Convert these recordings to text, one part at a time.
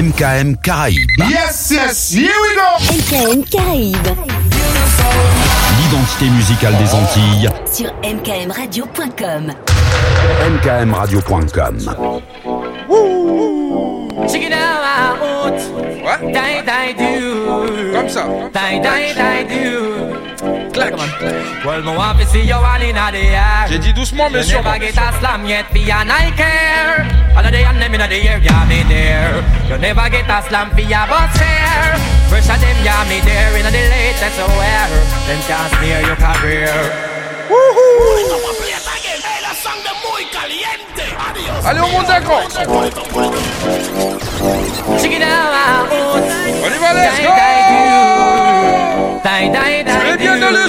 MKM Caraïbe Yes, yes, here we go MKM Caraïbe L'identité musicale des Antilles. Sur mkmradio.com. mkmradio.com. What? Comme ça. Comme ça. claque, Well, me want to see you all in the air. J'ai dit doucement, monsieur. You never get a slam yet, fi your Nike care. All of the and them in the air, yeah, me there. You never get a slam for your bus First of them, yeah, me there, in the latest aware. Them can't sneer your career. Woohoo! Allez, on monte d'accord. On y va, let's go die, die, die. Tribune le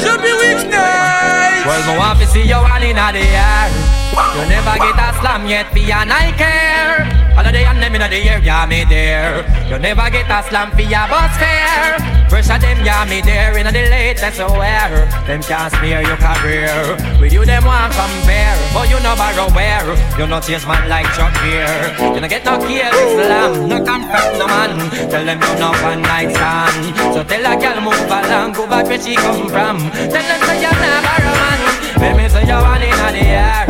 jeu, weeknight. You never get a slam yet, be an I care. All of the and them in the year, yeah, me there. You never get a slam for your bus fare. of them, yeah, me there. In the latest aware, them can't smear your career. With you, them want compare. But you no borrow where. You no chase man like Chuck here. You no get no care, slam. No comfort, no man. Tell them you no one night stand. So tell a girl move along, go back where she come from. Tell them say you never let me see you running in the air.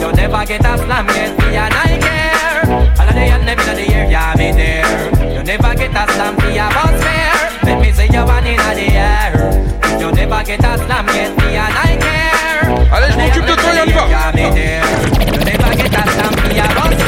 you never get a slam, get me a nightmare. All of the young them in the air, yeah, me there. you never get a slam, be a boss fair. Let me see you running in the air. you never get a slam, get me a nightmare. Allez, je m'occupe de toi, Yann, va. you never get a slam, be a boss fair.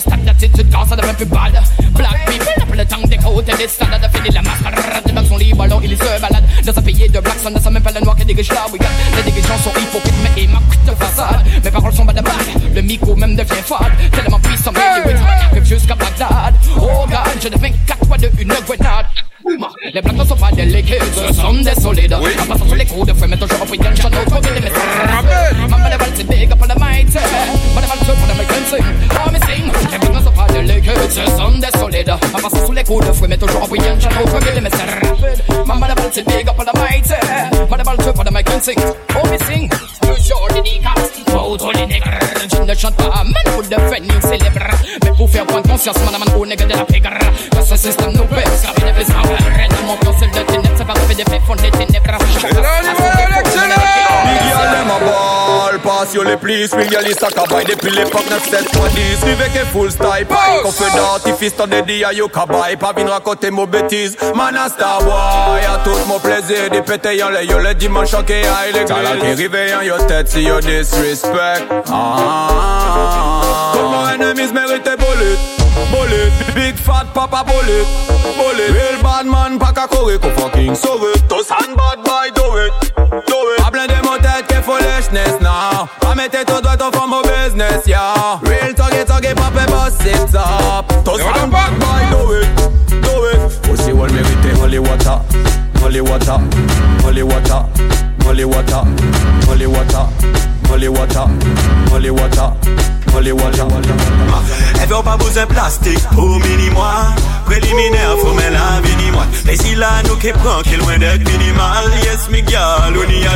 understand that it's cause of the people bad Black people appellent le temps des côtes et des salades Fini la mascarade, des blacks sont libres alors ils se baladent Dans un pays de blacks, on ne sait même pas le noir qui dégage la brigade Les dirigeants sont hypocrites mais ils manquent de façade Mes paroles sont badabac, le micro même devient fade Tellement puissant mais du rythme, jusqu'à Bagdad Oh God, je ne fais qu'à toi de une grenade Les blagues ne sont pas déléguées, ce sont des solides. Oui. En passant sur les coups de fouet, mais toujours au pied, j'en ai trop de limites. Maman, les balles, c'est big, pas de mighty. Pas de balles, c'est pas de mighty. Oh, mais sing. Les blagues ne sont pas déléguées, ce sont des solides. En passant sur les coups de fouet, mais toujours au pied, j'en ai trop de limites. Maman, les balles, c'est big, pas de mighty. Pas de balles, c'est pas de mighty. Oh, mais sing. Shorty aujourd'hui ni cap Pas autre les nègres Je ne chante pas Man pour devenir célèbre Mais pour faire prendre conscience Man à man au nègre de la pégre Que ce système nous pèse Gravé des plaisirs Rien de mon cœur c'est le ténèbre ça va couper des Ball, pass you the police, realist a buy the pill pop neuf for this Vivez que full style, pipe Qu'on fait d'artifice, ton dédi à you ka buy Pas vin raconter maux bêtises, man a star boy A tout mon plaisir, des pétayants les yo le dimanche en que aille l'église T'as la qui réveillant yo tête si yo disrespect ah, ah, ah, ah. ah. Comme mon ennemi se mérite bullet Bullet, big fat papa bullet Bullet, real bad man pack a kore Ko fucking sore To san bad boy do it, do it A blende mon tête ke foolishness now A mette to doigt to for mo business, yeah Real tuggy tuggy pape bust it up To san bad boy do it, do it Pussy oh, wall merite holy water Holy water, holy water, holy water, holy water, holy water, holy water, holy water, holy water. Elle veut pas bozen plastique au minimum. Préliminaire à la Mais si loin d'être minimal Yes mi y y a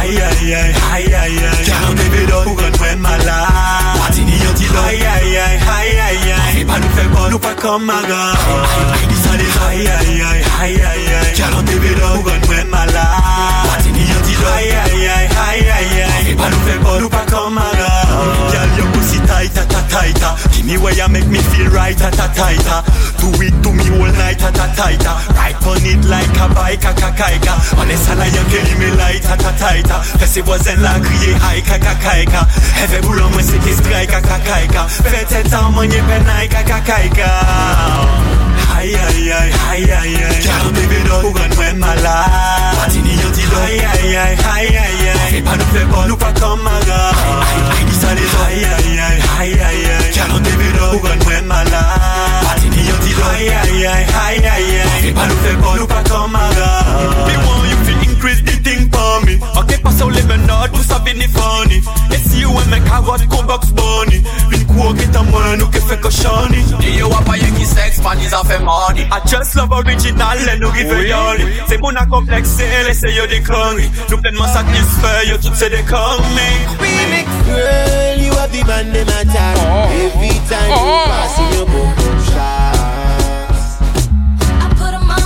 Ay ay ay, ay ay ay Aïe, aïe, aïe, pas nous Aïe, aïe, aïe, aïe, Aïe, aïe, tighter, tighter. Give me where you make me feel right, tighter, tighter. Do it to me all night, tighter, tighter. Ride on it like a bike, a kakaika. On this la yo que me light, tighter, tighter. Fais voisins là crier high, Kakaika. Heavy boulon, on my city strike, Kakaika. Better tête en mon yé penaika, kakakaika. Ay, ay, ay, ay, ay, ay Car bebe don, ou ren mwen malade Pati ni yantidon Ay, ay, ay, ay, ay, ay Fè pa nou fè bon, nou pa kamara Ay, ay, ni sa les Ay, ay, ay, ay, ay, ay Car bebe don, ou ren mwen malade Pati ni yantidon Ay, ay, ay, ay, ay, ay Fè pa nou fè bon, nou pa kamara Be one Pas ou le menot pou sa vini fani E si yo e men karot kon boks boni Vin kou ta mwen nou ke fe koshani Di yo a I just love original le nou rive a komplekse yo yo tout Girl, you have the man in my time Every time you oh. pass in your boom boom shots I put them on,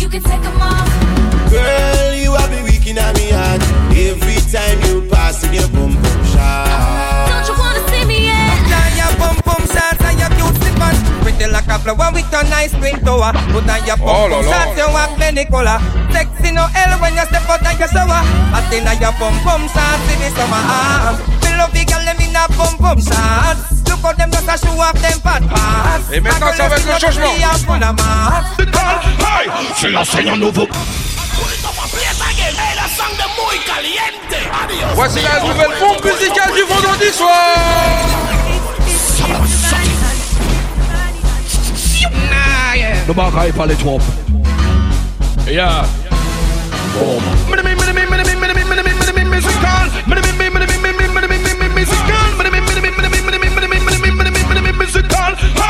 you can take them off Girl, you have been weak in me time you pass in your boom boom shot. Don't you wanna see me yet? Now your boom boom shots and your beauty man. Pretty like a flower with a nice green tower. Put on your boom boom shots, you want many color. Sexy no hell when you step out of your shower. I think now your boom boom shots in the summer. Me love the girl, let me not boom boom shots. Look them just a show off them bad pass Et maintenant ça va être le changement C'est la scène nouveau muy caliente. Voici la nouvelle pompe musicale du vendredi soir. Le bagaille par les trompes. Et Yeah. Bombe.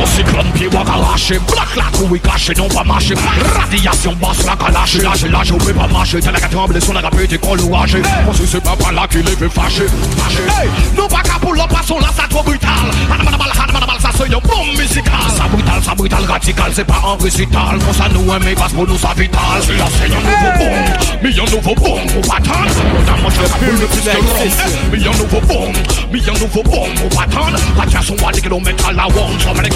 gros cyclone qui va lâcher Black la trouille cachée, non pas marché Radiation basse, la calache, lâche, lâche, on peut pas marcher T'as la tremble, son agapé, qu'on louage On se c'est pas par là qu'il est fait fâcher Hey, nous pas qu'à pour l'opasson, là ça trop brutal Hanmanabal, hanmanabal, ça c'est un bon musical Ça brutal, ça brutal, radical, c'est pas un récital Pour ça nous aimer, parce pour nous ça vital Là c'est un nouveau boom, mais un nouveau boom Faut pas attendre, on a mangé la boule plus que l'homme Mais un nouveau boom, mais un nouveau boom Faut pas attendre, la tiens son à des kilomètres à la wonde Somme les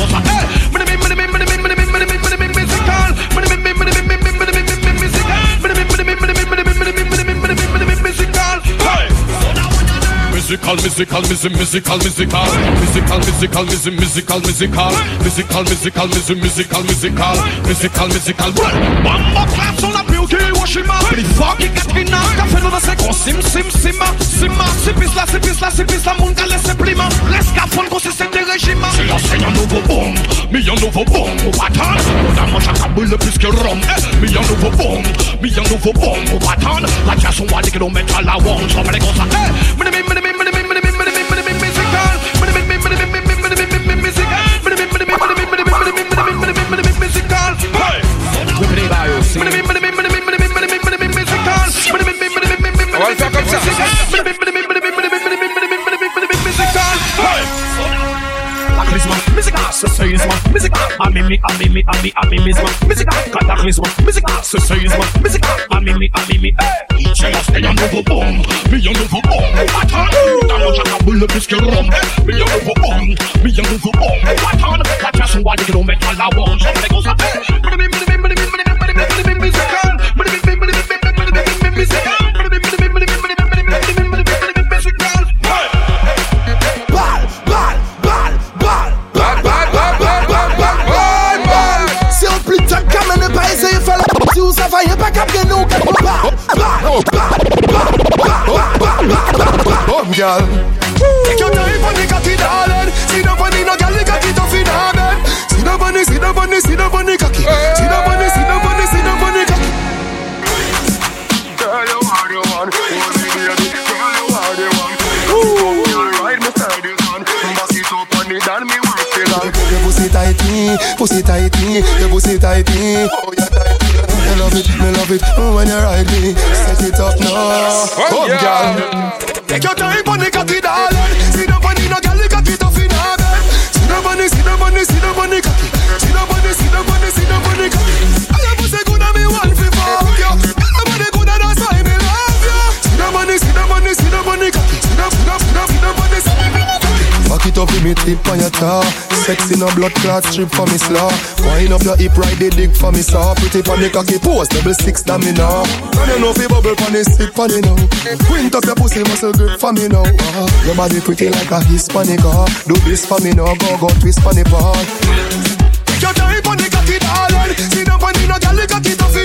müzikal müzikal müzim müzikal müzikal müzikal müzikal müzim müzikal müzikal müzikal müzikal müzim müzikal müzikal müzikal müzikal Bomba klas olabilir Aoki, Washima Blifaki, Katrina Café sim, sima Sima, la, la, Mi a What's up, what's up? Cataclysma, me a ah, ah. ah, nouveau bomb, me a nouveau bomb, watan, nan yo chaka boule plus que rhum, me a nouveau me a nouveau bomb, à à girl. Take your time for the cocky, darling. See the funny, no girl, the cocky tough in on it, See the funny, see the funny, see the funny cocky. See the funny, see the funny, see the funny cocky. Girl, you are the one. baby, girl, you are the one. you up on it, and me it pussy oh, tight me, pussy tight me, your pussy tight me. Oh, yeah, me. I love it, I love it when you ride me. Set it up now, come, oh, yeah. girl. Take your time on the cocky, darling. See the money, no girl, cocky tough in bed. See the money, see the money, see the money, cocky. See the money, see the money, see the money, cocky. I am pussy good and me want to fuck you. Got the money good and that's why me love you. See the money, see the money, see the money, cocky. See the, see the, see the, see the money, see the money, cocky. Back it up, me tip on your top. Sexy no blood clot strip for me slaw. Wine up your hip right the dick for me saw. Pretty pon the cocky pose, double six that me now. I don't know if bubble pon the stick for me now. Quint up your pussy muscle grip for me now. Uh, your body pretty like a Hispanic uh. Do this for me now, go go twist for the bar. Your type on the cocky darling. See no pon the no gyal cocky tough.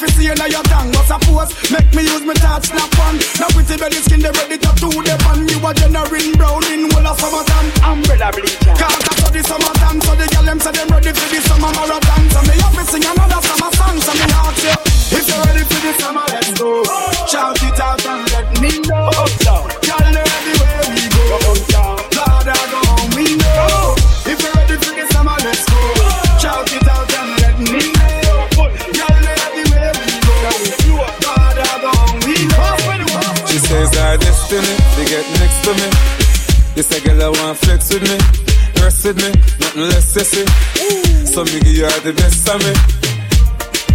fi see you now your tongue But suppose make me use my touch. snap on Now pretty belly skin they ready to do the pan You a generating brown in whole of summertime Umbrella bleacher Cause after the summertime So the girl them say them ready for the summer marathon So me have to sing another summer song So me ask you If you ready for the summer let's go oh. Shout it out and let me know oh, they get next to me. This a girl I want flex with me, dress with me, nothing less sissy. So nigga you are the best of me.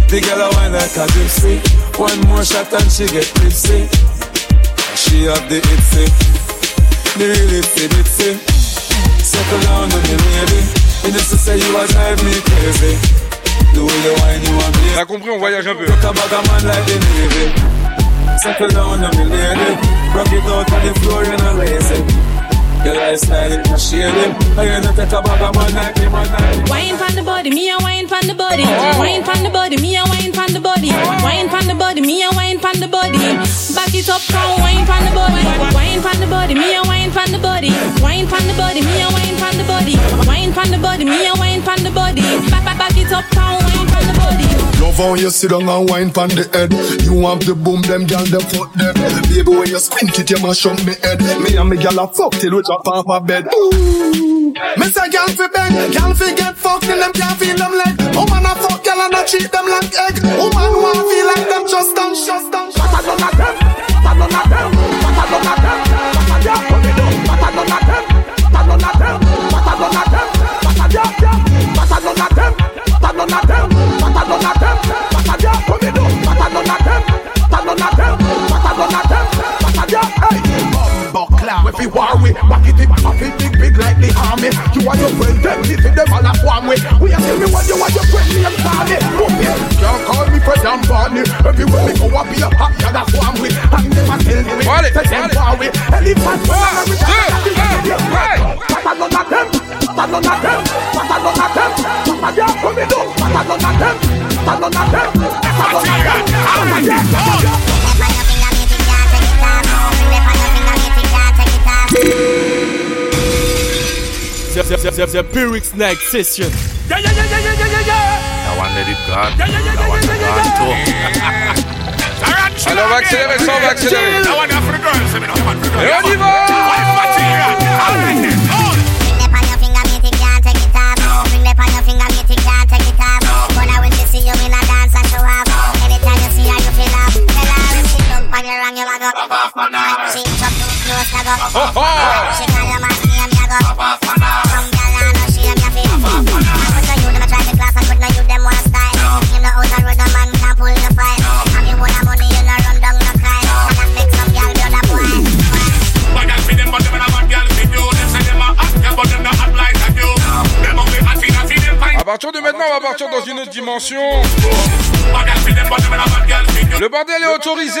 The girl I want like a gypsy. One more shot and she get tipsy. She have the itsy, the really itsy. Settle down on me, baby. And just to say you are drive me crazy. Do way you whine, you want me. T'as compris, on voyage un peu. Rub it out on the floor and I'm lazy. Your Wine pon the body, me a wine pon the body. Wine pon the body, me a wine pon the body. Wine pon the body, me a wine pon the body. Back it up, come wine pon the body. Wine pon the body, me a wine pon the body. Wine pon the body, me a wine pon the body. Wine pon the body, me a wine pon the body. Back back it up, come wine pon the body. Love how you sit down and wine pon the head. You want the boom, them gal them fuck them. Baby when you squint it, you mash up me head. Me and me gal a fuck till we drop off a bed. Ooh, me say gal fi beg, gal fi get fucked and them gal feel them leg. Woman a fuck gal and I treat them like egg. Woman want feel like them just done, just done. But I don't them, but I don't them, but I don't them. fi war we Back it up, it big big like the army You and your friend them live in them all a one way We a tell me what you want your friend name call me But yeah, can't call me Fred and Barney Everywhere me go I be a hot yeah that's one way And them a tell me, say them far way Elephant, I But I none of them, but I don't of them, but I don't of them But I them coming up, but I don't of them, but I don't of them, but I none of them The, the, the, the Piwyx Night Session. Yeah, yeah, yeah, yeah, yeah, yeah, yeah. That one let it go. Yeah, yeah, yeah, that one yeah, yeah, yeah, yeah. Hello, vaccinate me, so vaccinate me. That one for the girls, I mean, that one for the girls. You're the Wife material, all right then. Anytime you see her, you feel up. Tell her if she jump on your wrong, you walk up. Pop off, man. She jump. À partir de maintenant, on va partir dans une autre dimension. Le bordel est autorisé.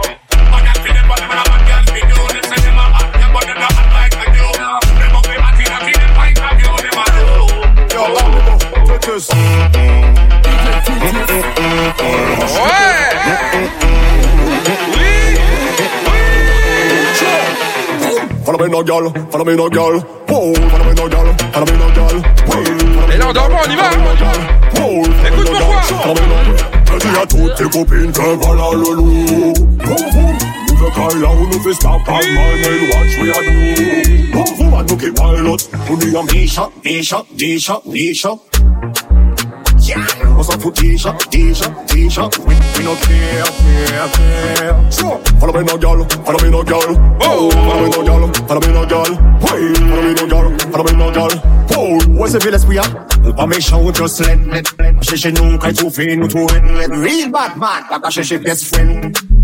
Focus. Ouais. Follow me no girl, follow me no girl. Oh, follow me no girl, follow me no girl. Et là, on dort pas, on y va. Écoute pourquoi. Dis à toutes tes copines que voilà le loup. call out nous fait stop on my mail watch we are doing. Boom boom, I look it my lot. Put me on me shot, me shot, shot, shot. T-shirt, T-shirt, T-shirt. We, we no care, care, care. Sure. Follow me no girl, follow me no girl. Oh, follow me no girl, follow me no girl. Hey, follow me no girl, follow me no girl. Oh, what's the villas we are? On mes shoulders, let, let, let. She, she know, cry to fin, to win. Real bad man, like a she, she best friend.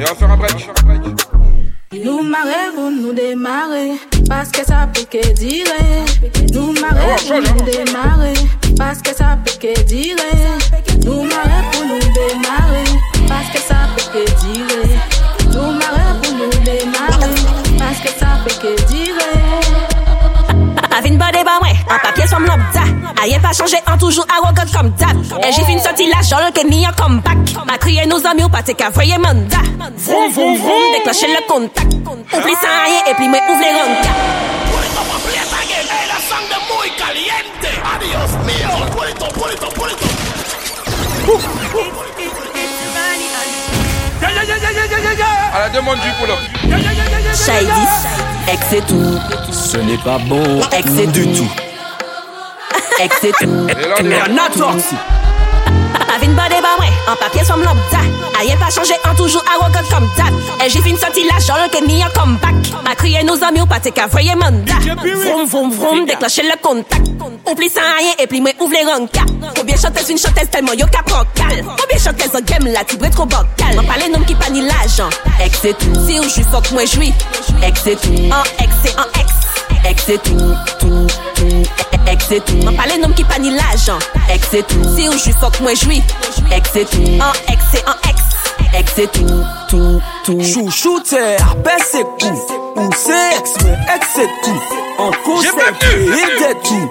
Et on va faire un break. Nous marrons, nous démarrer, parce que ça peut que dire. Nous marrons, ah, nous démarrer, parce que ça peut que dire. Nous marrons pour nous démarrer, parce que ça peut que dire. Nous marrons pour nous démarrer, parce que ça peut que dire. Avine pas débat, ouais, en papier, somme l'obda. A pas changé, en toujours arrogant comme d'hab. Et j'ai une sortie la genre que ni un comeback. Ma crié nos amis ou pas, t'es qu'à voyer mandat. Vroom, vroom, vroom, le contact. Oublie ça rien et puis moi ouvre les rangs. Adios À la demande du poulet up excès tout. Ce n'est pas bon, ex du tout etc. Et on a torti. Avec une de débat, ouais, en papier, soit m'lobda. Aïe, pas changé, en toujours arrogant comme d'hab. Et j'ai fait une sortie là, genre, que ni un comeback. Ma crié nos amis, ou pas, t'es qu'à voyer mandat. Vroom, vroom, vroom, déclencher le contact. plus sans rien, et puis moi, ouvre les rancards. Combien chanteuse, une chanteuse, tellement yo cap rocal. Combien chanteuse, un game là, tu veux trop bocal. M'en parler, noms qui pas ni l'argent. Excès tout. Si ou suis fort moi j'suis. Excès tout. En excès, en excès. Ex tout, tout, tout. Ex c'est tout. M'en parle nom qui pas ni l'argent. Ex tout. Si ou j'suis fuck, moi j'suis. Ex c'est tout. En ex c'est en ex. Ex tout, tout, tout. Chouchouter, baisse c'est tout. Où c'est ex, mais ex c'est tout. En cause, c'est tout.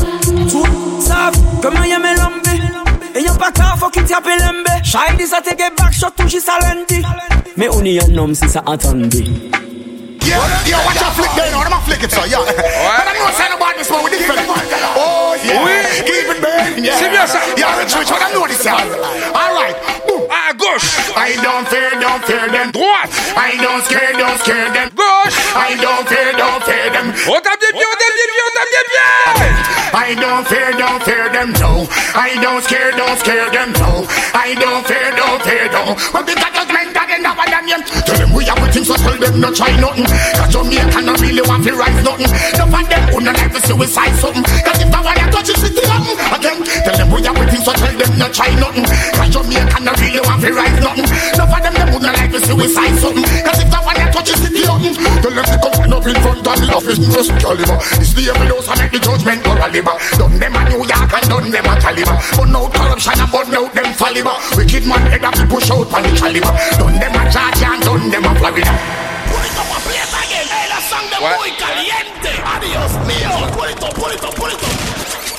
sav Koman yon men E yon pa ka fok it apen lembe Chay di sa tege bak shot tou jis alendi Me ou yon nom si sa atande Yeah, yeah, watch your flick there now. I'm going to flick it, so yeah. But I'm not saying about this one with this fella. Oh, yeah. We keep it burning. Yeah. See me, sir. Yeah, the church. I know this, sir. All right. Boom. Ah, gosh. I don't fear, don't fear them. What? I don't scare, don't scare them. Gosh. I don't fear, don't fear them. What up, did you, did you, did you, did you? I don't fear, don't fear them, no. I don't scare, don't scare them, no. I don't fear, don't fear, no. But the judgment again, now I them yet. Tell them we have with things, so tell them not try nothing. Cause Jamaica not really want to rise nothing. No for them, who not like to suicide something. Cause if I want to touch it, with the nothing. Again, tell them we have with things, so tell them not try nothing. Cause Jamaica not really want to rise nothing. No for them, my life is suicide something. Cause if that one fire touches the oven, tell them to come stand up in front of the office and just caliber. It's the evil house I make the judgment or a labor. Done them a New York and done them a Taliban. But no corruption and but out them Taliban. Wicked man head up to push out on the Taliban. Done them a Georgia and done them a Florida. Put it up a place again. Hey, that song muy caliente. Adios mío. Put it up, put it up, put it up.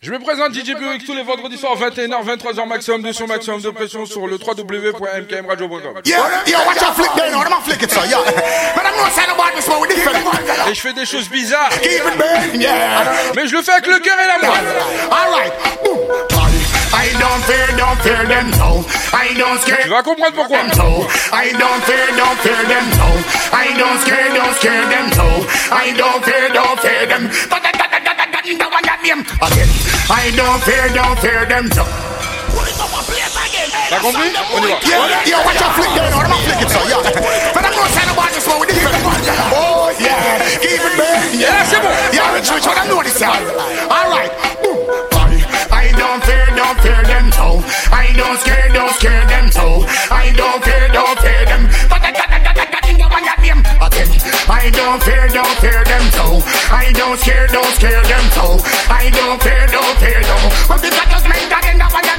Je me présente DJ Buick tous les vendredis soirs 21h 23h maximum de son maximum de pression sur le www.mkmradio.com. Et je fais des choses bizarres. Mais je le fais avec le cœur et la main. Tu vas comprendre pourquoi. power your name again. I don't fear, don't fear them. So. T'as compris On y va. Yeah, yeah, watch your flick there, no, I'm flick it, so yeah. But I'm gonna send a bunch of smoke with this. Oh, yeah, keep it burning. Yeah, c'est bon. Yeah, the church, I know this time. All right, boom. I don't fear, don't fear them, so. I don't scare, don't scare them, so. I don't I don't fear, don't fear them so. I don't scare, don't scare them so. I don't fear, don't fear them. But the just make that up on them.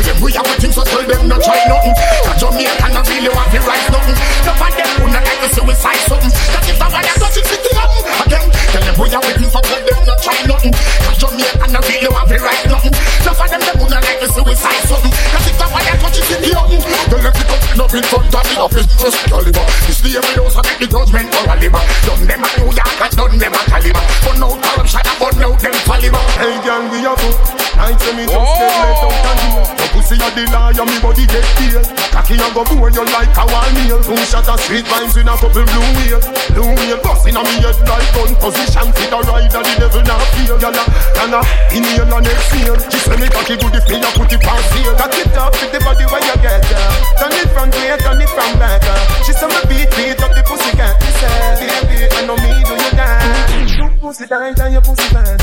Give we have a thing, so tell them not try nothing. Cause Jamaica not really want to rise nothing. No one them would not like to suicide something. Cause if I'm gonna touch it, it's nothing. Again, tell them we have a thing, so tell them not try nothing. Cause Jamaica not really want to rise nothing. No one them would not like to suicide something. Cause if I'm gonna touch it, it's nothing. Tell them to come up in front of the office, just caliber. It's the every dose of the judgment for a liver. Done them a New York, done them a caliber. But no corruption, but no them caliber. Hey, gang, we are booked. Night to me, just get let out and deal Your pussy a the liar, me body get killed Cocky a go bore you like a wild wall Two shot of sweet vines in a couple blue wheel Blue wheel bust in a me head like gun position Fit ride of the devil not feel a in the inhale and exhale She say me cocky good if me a put it past sale Got it up with the body where you get ya. Turn it from way, turn it from back uh. She say me beat, beat up the pussy cat She say, baby, I know me do you dance Pussy tight, and your pussy dance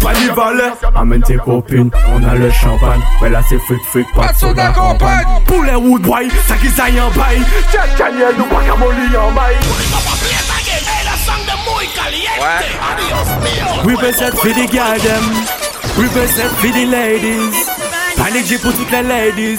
Vali Valet, amène tes copines, on a le champagne. Mais là c'est fric fric, pas de soda campagne. Pour les woodboy, ça qui en bail. nous pas qu'à en bail. We represent for the garden, we represent for the ladies. Panic pour toutes les ladies.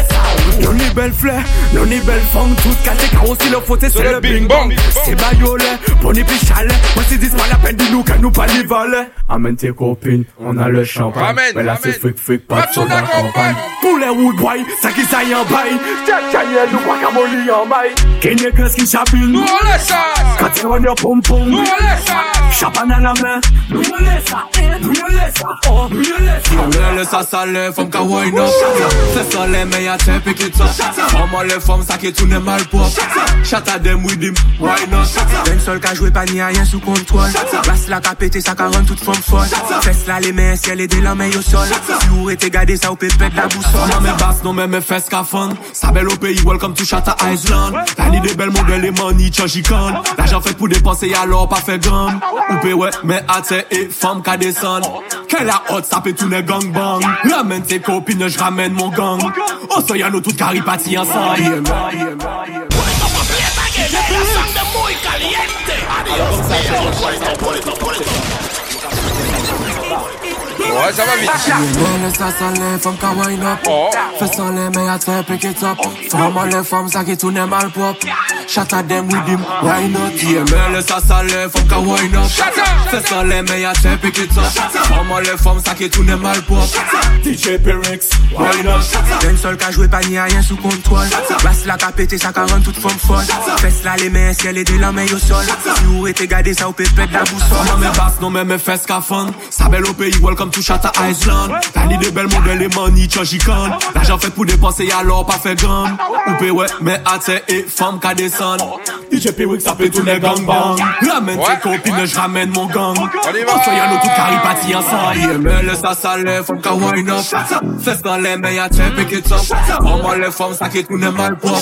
Non ni belle fleur, non ni belle femme Tout ce qu'elle car aussi le faute c'est le bing bang C'est baïolé, bonne puis chalet Moi c'est dis pas la peine de nous qu'elle nous pas les valets Amène tes copines, on a le champagne Mais là c'est fric fric, pas de soda campagne Pour les woodboy, ça qui ça y en bail tiens, Daniel, nous pas qu'à molly en bail Kenny ce qui chapille, nous on laisse ça Quand tu rends le pom nous on laisse ça Chapane à la main, nous on laisse ça Nous on laisse ça, oh, nous on laisse ça Nous on laisse ça, ça lève, on kawaii, non C'est ça les meilleurs, t'es ça Oh les femmes ça qui tourne mal dem with him, why not Dem seul qui a joué pas ni rien sous contrôle Basse la capété ça qui toute femme folle Fesse la les mains, ciel et des lames au sol Si vous été gardé ça au pépette de la boussole Non mais basse, non mais mes fesses qui fond Ça belle au pays, welcome to Chat Island T'as ni des belles modèles et money, change icon L'argent fait pour dépenser alors pas fait gang Ou peut ouais, mais à terre et femme qui descendent. Quelle la haute, ça peut tourner gang bang Ramène tes copines, je ramène mon gang Oh ça y a Karipati yasa ayen Polito po pietage Mera sang de muy caliente Adios, polito, polito, polito Ouais, ça va vite. Les ça, ça les up. Oh. Fais ça les meilleurs, fais pick it up. Vraiment les femmes, ça qui tourne mal pop. shatter them with him, ah. why not? Yeah, les le ça les femmes qui wind up. Fais son les meilleurs, fais pick it up. Vraiment les femmes, ça qui tourne mal pop. DJ Perex, why not? Y'a seul cas jouer pas ni rien sous contrôle. Basse la capété, ça qui toute femme folle. Fais là les mains, ciel et la lames au sol. Si vous êtes gardé, ça vous pépette la boussole. Non, mais basse, non, mais mes fesses qu'à fond. Ça belle au pays, welcome to touche à ta Iceland. La ligne est belle, mon bel et money, changicon. L'argent fait pour dépenser, alors pas fait gomme. Ou ouais, mais à et femme qu'à descendre. DJ P-Wix, ça fait tous les gangbangs. Ramène tes copines, je ramène mon gang. On soit y'a nos tout caribati ensemble. Mais le ça sale, faut qu'à wine up. Fesse dans les mains, y'a t'es pick it up. Vraiment les femmes, ça qui tourne mal propre.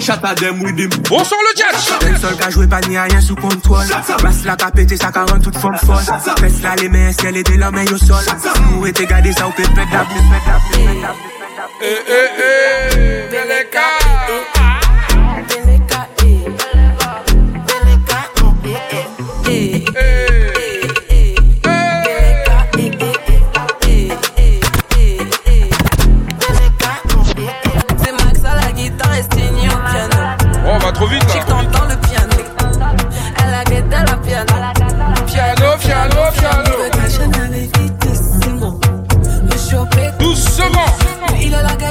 Chata dem with him. On sort le jet! T'es le seul qu'à jouer, pas ni à rien sous contrôle. Basse la t'es ça rend toute femme folle. Fesse là les mains, c'est les qu'elle des au sol? Soun wete gade sa oupe pretabli E, e, e, meleka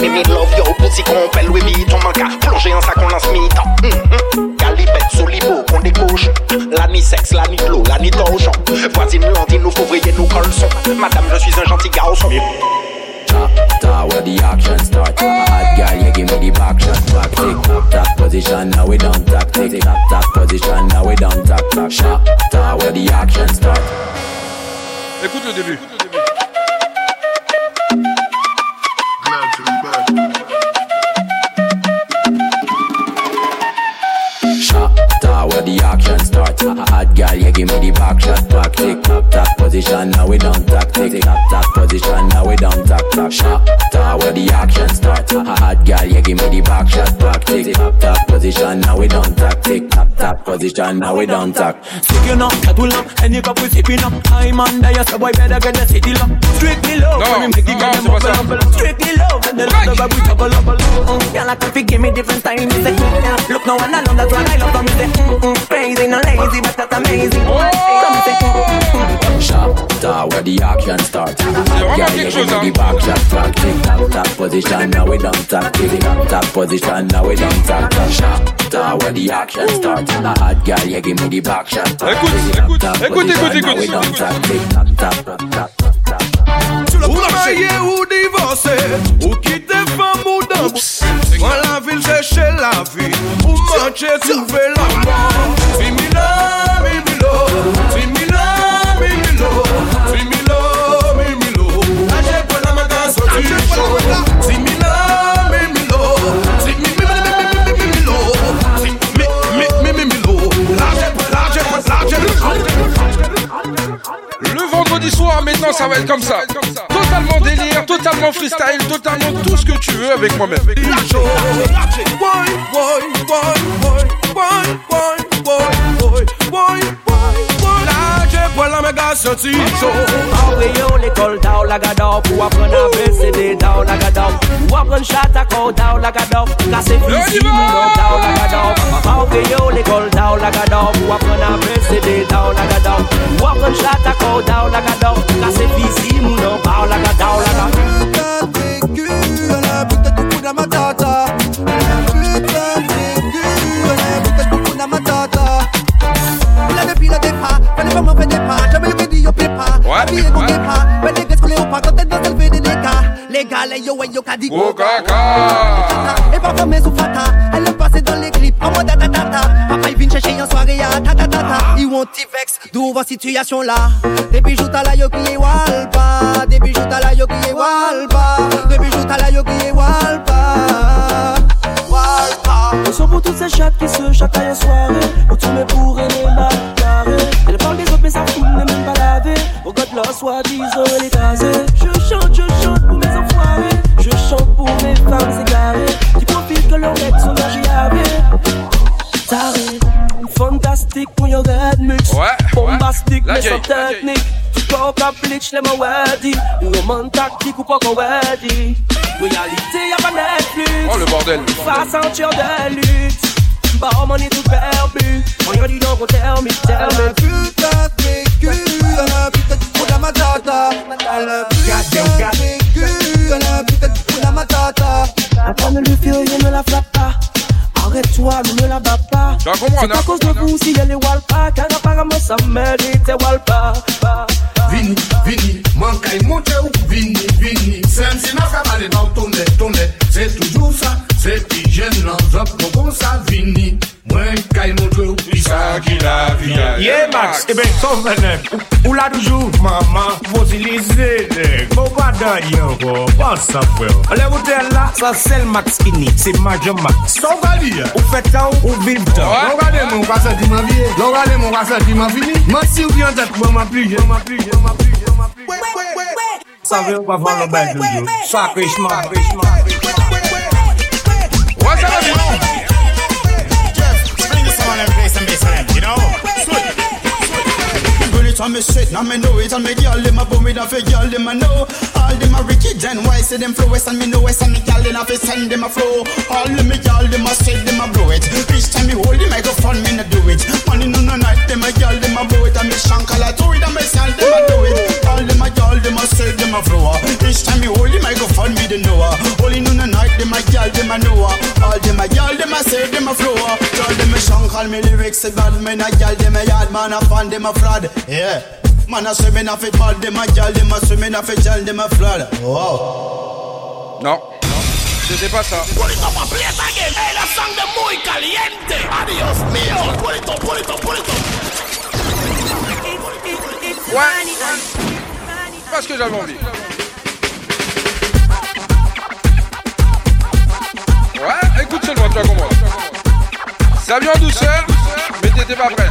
me, me love yo Pussy qu'on pèle, oui, vite, on manque plonger en sac, hum, hum, on lance mi-temps mm Galipette sous l'hippo, qu'on décoche, La nuit sexe la nuit clos la mi-torchon Voisine dit nous couvrier, nous colson Madame, je suis un gentil garçon After where the action start Hot girl, you give me the back shot Back tick, tap position, now we down, tap Tick, tap, tap position, now we down, tap Shot, where the action start Écoute le début body I can't shot. Hot girl, you give me the back shot, back tick. Tap tap position, now we don't tactic. Tap tap position, now we don't tack tap. Shot, where the action start. Hot girl, you give me the back shot, back tick. Tap tap position, now we don't tactic. Tap tap position, now we don't tack. Sipping up, tattle up, and you got we sipping up. I'm under your so boy better get the city lock. Strictly love, no, when we make it no, them Strictly love, and the love that we double up. Mm, girl, I could give me different time. say, mm, Look, no one alone. that's what I love from me. Mm, mm, crazy, no lady easy, but that's amazing. Oh. Come say, oh, oh, Shop, star, where the action start. Yeah, you know the back shot track. Tick tock, top position, now we don't talk. Tick tock, top position, now we don't talk. Shop, where the action starts. The Hot girl, you give me the back shot. Écoute, écoute, écoute, écoute, écoute. Tick tock, top, top, top. Ou baye ou divose Ou kite fam ou dam Ou an la vil seche la vi Ou manche tu ve la vi Vimi nan soir, maintenant ça va être comme ça. Totalement délire, totalement freestyle, totalement tout ce que tu veux avec moi-même. wine, wine, wine, wine, wine, wine, wine. Là, je bois la méga sortie, chaud. Envoyons l'école dans la gador pour apprendre à baisser des dans la gador. Pour apprendre chat à corps dans la gador. Casser fusil, nous dans la gador. Envoyons l'école dans la gador pour apprendre à baisser des dans la gador. Pour apprendre chat à corps dans la gador. Casser fusil, nous dans la gador. La gador. La vécu à la bouteille du coup de la légal, et yo, et yo, qu'a dit go Et parfois, mais ou fata, elle est passée dans les clips, en mode ta-ta-ta Papa, il vient chercher en soirée à ta ta Ils ont t'y vex, d'où va situation là. Des bijoux à la yo qui est walpa, des bijoux à la yo qui est walpa, des bijoux à la yo qui est walpa. Nous sommes pour toutes ces chattes qui se à en soirée. Pour tourne pour elle les mal carrée. Elle parle des autres, mais ça fout, n'est même pas lavé. Au god là, soit disant, elle mix Bombastic, mais sans technique Pas bleach, les mots wedi Une tactique ou pas qu'on wedi Réalité, y'a pas Netflix Oh le bordel Face un tir de lutte Bah oh est tout perdu On y dit donc, tell me, tell me Putain, t'es Elle a putain, tu fous la matata Elle a Elle a putain, tu fous la matata Après ne lui rien, ne la pas Arrête-toi, ne me la bats pas. C'est à cause de vous si elle est Walpa, car apparemment sa mère était Walpa. Vini, vini, ou vini, vini. C'est un qui va aller dans ton nez, ton nez. C'est toujours ça. Se ti jen nan drop, mou kon sa vini Mwen kay moutou, isa ki la vina Ye Max, e ben, ton fenev Ou la doujou, maman, fosilize Mou pa da yon, kwa bon sa fwe Ale wote la, sa sel Max ini, se ma jom Max Sa ou pa di ya, ou fe ta ou, ou vim ta Lou gade mou, kwa sa ti man vie Lou gade mou, kwa sa ti man vini Mansi ou pi an zek, mou man plijen Mou man plijen, mou man plijen We, we, we, we, we, we, we Sa krejman, sa krejman, sa krejman What's up, you know? Jeff, bring the sound and play some bass for them, you know? Sweet it and me straight, now me know it and me girl them a bum with a fi girl them a know. All them a Ricky and why see them flow and me know it and me girl them a fi send them a flow. All them a girl them a straight them a blow it. Each time me hold the microphone me no do it. Money no no night them a girl them a blow it and me shank all a do it and me sell them a do it. All them a girl them a straight them a flow. Each time me hold the microphone me the know. Holy no no night them a girl them a know. All them a girl them a straight them a flow. Girl them a shank all me lyrics bad me na girl them a yard man a fan them a fraud. Yeah. yeah. Man a swimming off it ma them a gal, them a swimming off it ma them a flood. Oh. Non. Je sais pas ça. Pull it up, play it again. Hey, la sang de muy caliente. Adios mío. Pull it up, pull it up, pull it up. Ouais. Parce que j'avais envie. Ouais, écoute seulement, tu vas comprendre. Ça vient en douceur, mais t'étais pas prêt.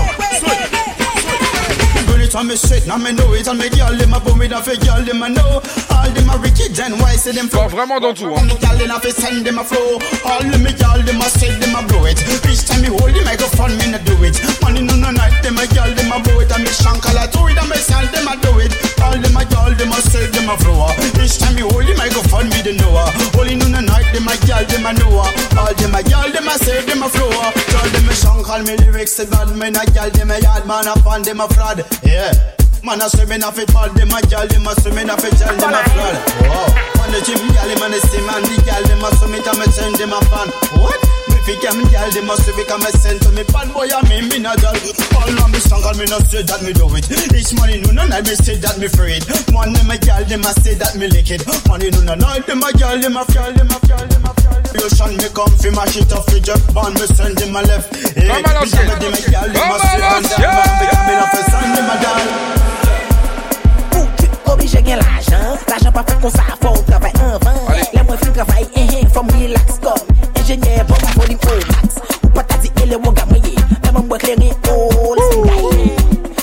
it and me straight, now me know it and me girl them a bum with a fake girl them a know. All them a wicked and why say them flow. vraiment dans tout. Hein. Me girl them a fi send them a flow. All them me girl them a straight them a blow it. Each time me hold the microphone me no do it. Money no no night them a girl them a blow it and me shank all a do it and me sell them a do it. All them a girl them a straight them a flow. Each time me hold the microphone me the know. Holy no no night them a girl them a know. All them a girl them a straight them a flow. Girl them a shank all me lyrics say bad. Me na girl them a yard man up on them a fraud. Yeah yeah. Man a swimming off it ball them a gyal, them a swimming off it gyal them a flood. Wow. Man the gym gyal, man the steam and the gyal, them a swim it and me send them a fan. What? Fi kem gyal, di must be come a send to me Bad boy a me, me na jal All on me strong, all me not say that me do it Each money no no night, me say that me free it Money me gyal, di must say that me lick it Money no no night, di my gyal, di my fjall, di my fjall, di my fjall Lotion me come fi my shit off fi jerk Bond me send di my left Hey, me jamme di my gyal, di must say And that man be coming off a sand di my gyal Obligé gen l'ajan, l'ajan pa fè kon sa fò, travè an Lè mwen fè travay, en hen, relax kom engineer but for the old max upata ti ele woga moye e mo ngwe klere all singai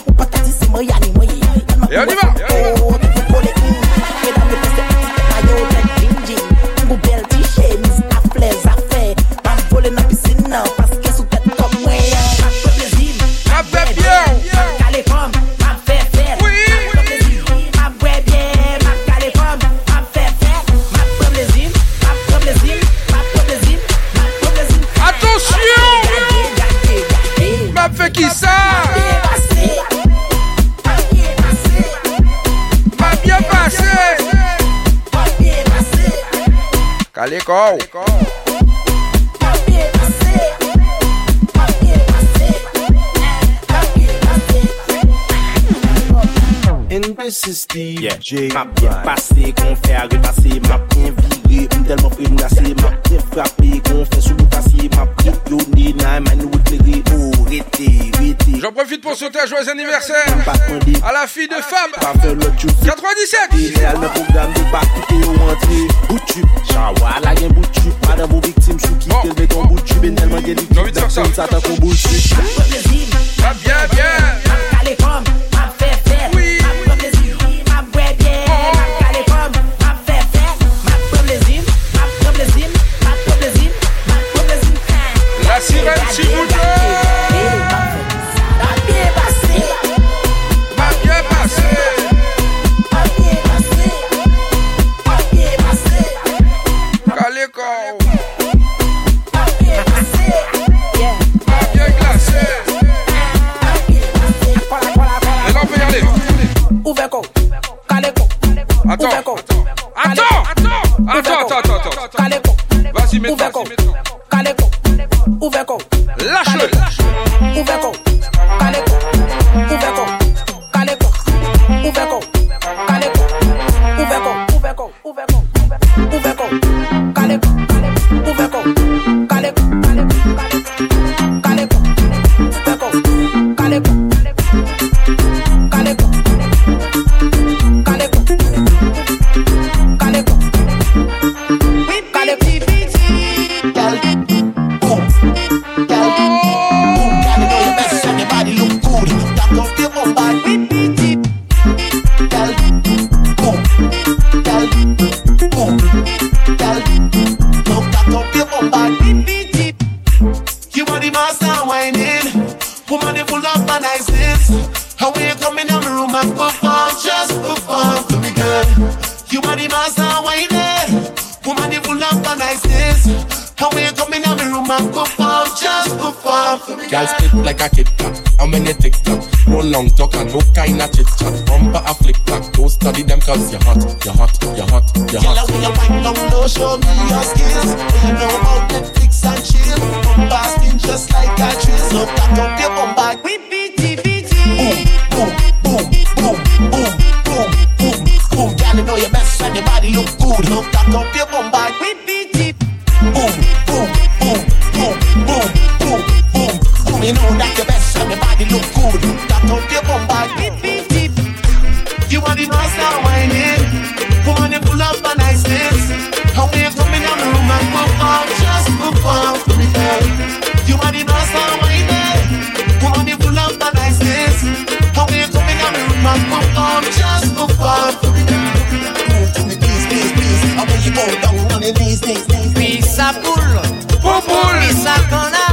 upata ti se moya ni moye e mo ngwe Caracol. And this is DJ. Yeah. bien passé, qu'on fait repasser, bien vie. Mwen telman fri mwen gase Mwen pre frapi, konfes ou mwen kasi Mwen pre yoni nan man nou kleri Ou rete, rete J'en profite pour sauter à joyeux anniversaire à la fille de fab, 97 Ideal nan program de pa kite ou antre Boutube, chanwa la gen boutube Padan vou viktim sou ki tel beton boutube En telman gen likit J'ai envie de faire ça ah, Bien, bien sa poule, puis sa cana,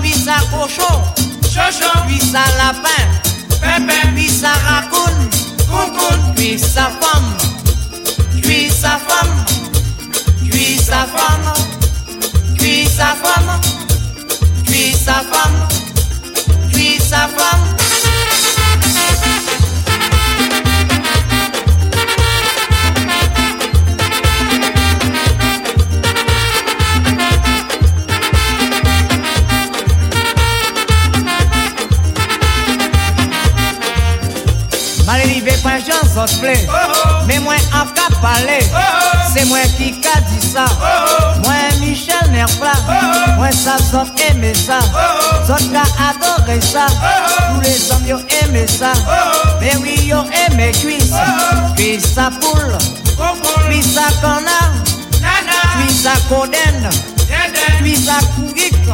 puis sa cochon, puis sa lapin, puis sa racoon femme, puis sa femme, puis sa femme, puis sa femme, puis sa femme, puis sa femme. rive pren jan zot ple mais Moi av ka pale Se mwen ki ka ça. Moi Michel Nerfla Mwen Moi ça, eme ça Zot ka adore ça Tous les hommes yo eme ça Mais oui yo eme cuisse Puis sa poule Puis sa kona Puis sa koden Puis sa courique,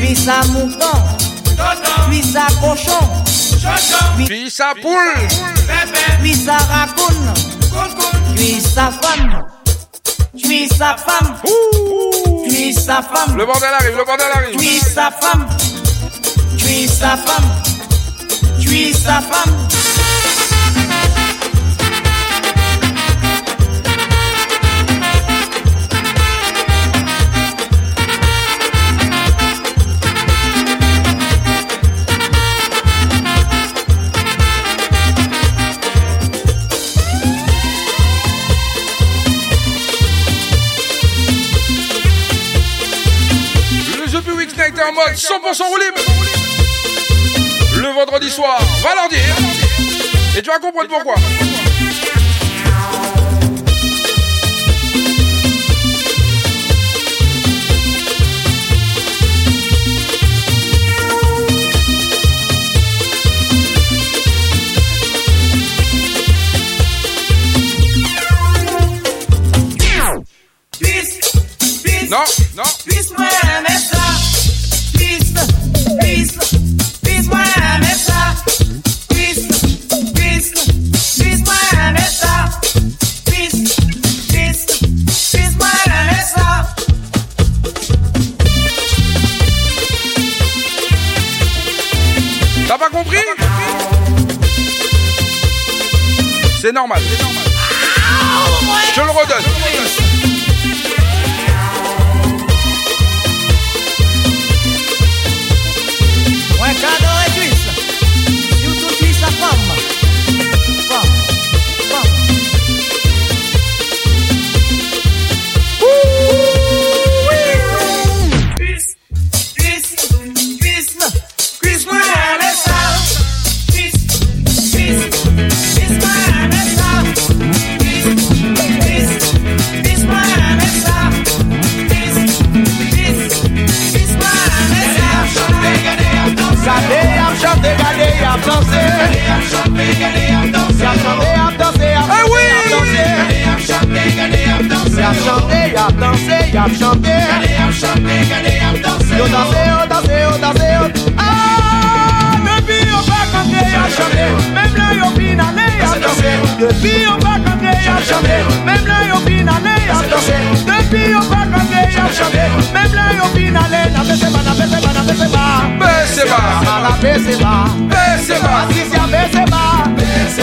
Puis sa mouton Puis sa cochon puis sa poule. Puis sa racoune. Puis sa femme. Puis sa femme. Puis sa femme. Le bordel arrive, le bordel arrive. Puis sa femme. Puis sa femme. Puis sa femme. en mode 100% roulé. Le vendredi soir, va leur dire. Et tu vas comprendre pourquoi. Non, non. C'est normal. C'est normal.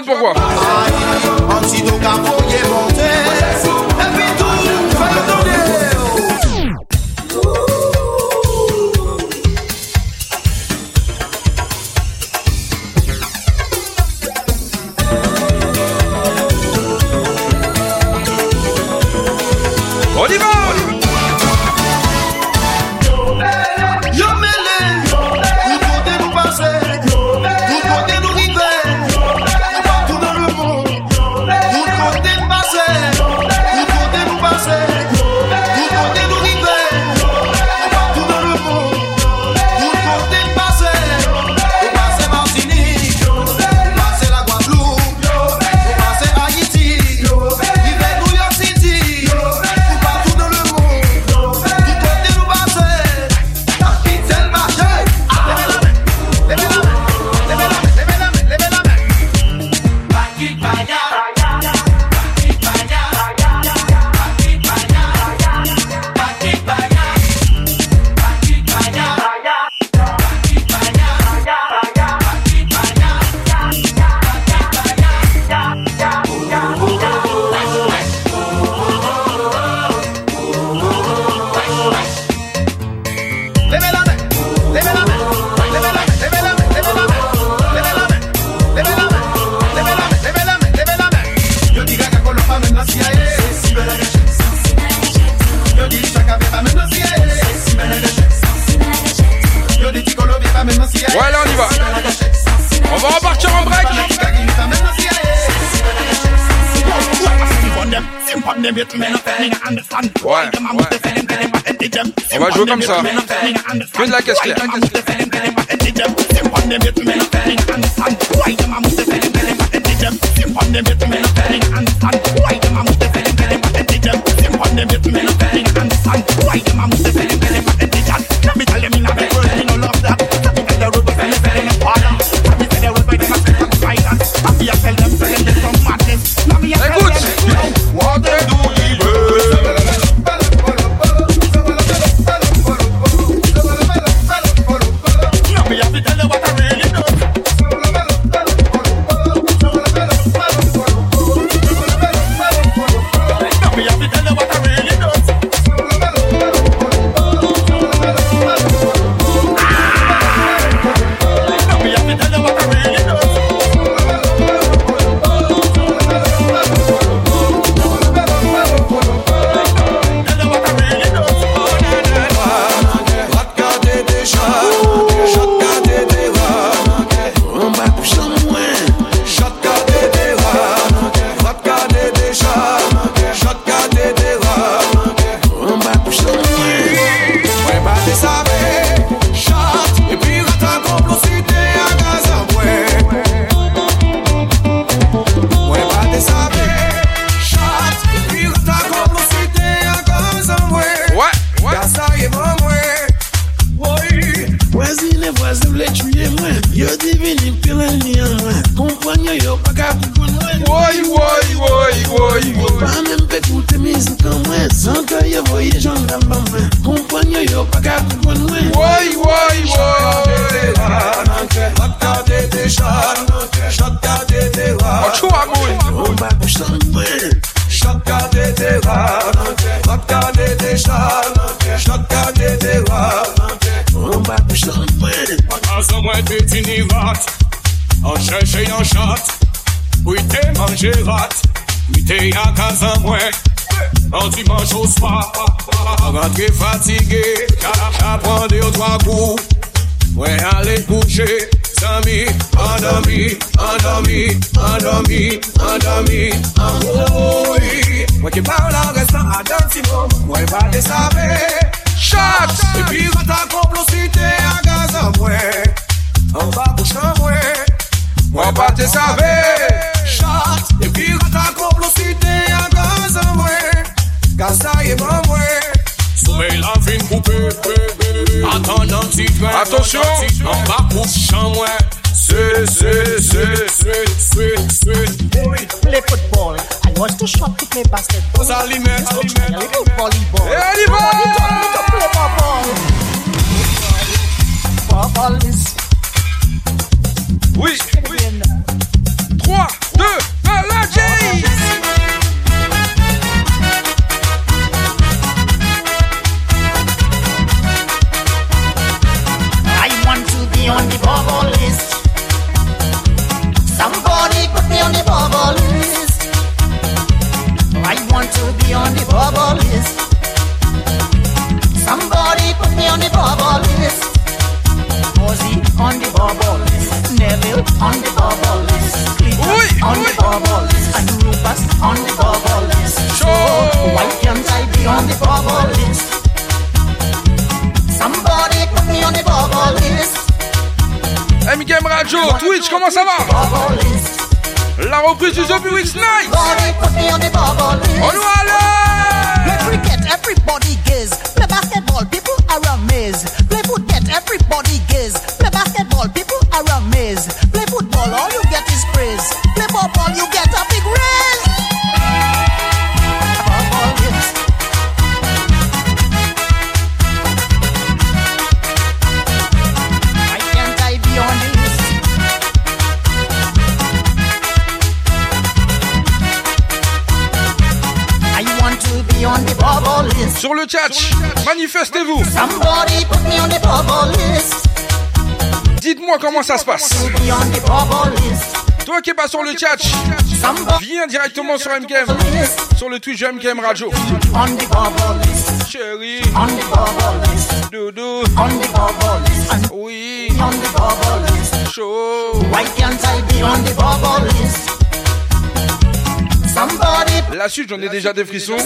comprendre pourquoi. ça. like de la Avan tri fatige, chan a chan prende yo twa kou Mwen ale kouche, sami, an do mi, an do mi, an do mi, an do mi, an do mi Mwen ke parlan resan adan si mou, mwen pa te save Chak, sepizan ta komplosite, agazan mwen An pa kouchan mwen, mwen pa te save Soumey la Play football I Oui, 3, 2, la to be on the bubble list. Somebody put me on the bubble list. Ozzy on the bubble list. Neville on the bubble list. Cleveland on the bubble list. And Rufus on the bubble list. So why can't I be on the bubble list? Somebody put me on the bubble list. MKM Radio, Twitch, comment ça va? Bubble list. La reprise du jeu week's Night. On nous cricket, everybody gaze. Play basketball, people are amazed. Play everybody gaze. Play basketball, people are amazed. Play football, all you get is praise. Play football, you get Sur le chat, manifestez-vous. Dites-moi comment ça se passe. Toi qui es pas sur le chat, viens directement sur MKM, sur le Twitch MKM Radio. Chérie, doudou, oui, La suite, j'en ai déjà des frissons.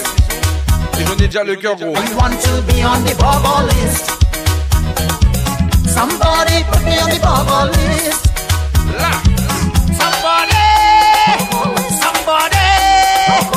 Si déjà le cœur gros. I want to be on the bubble list. Somebody put me on the bubble list. Somebody. Somebody.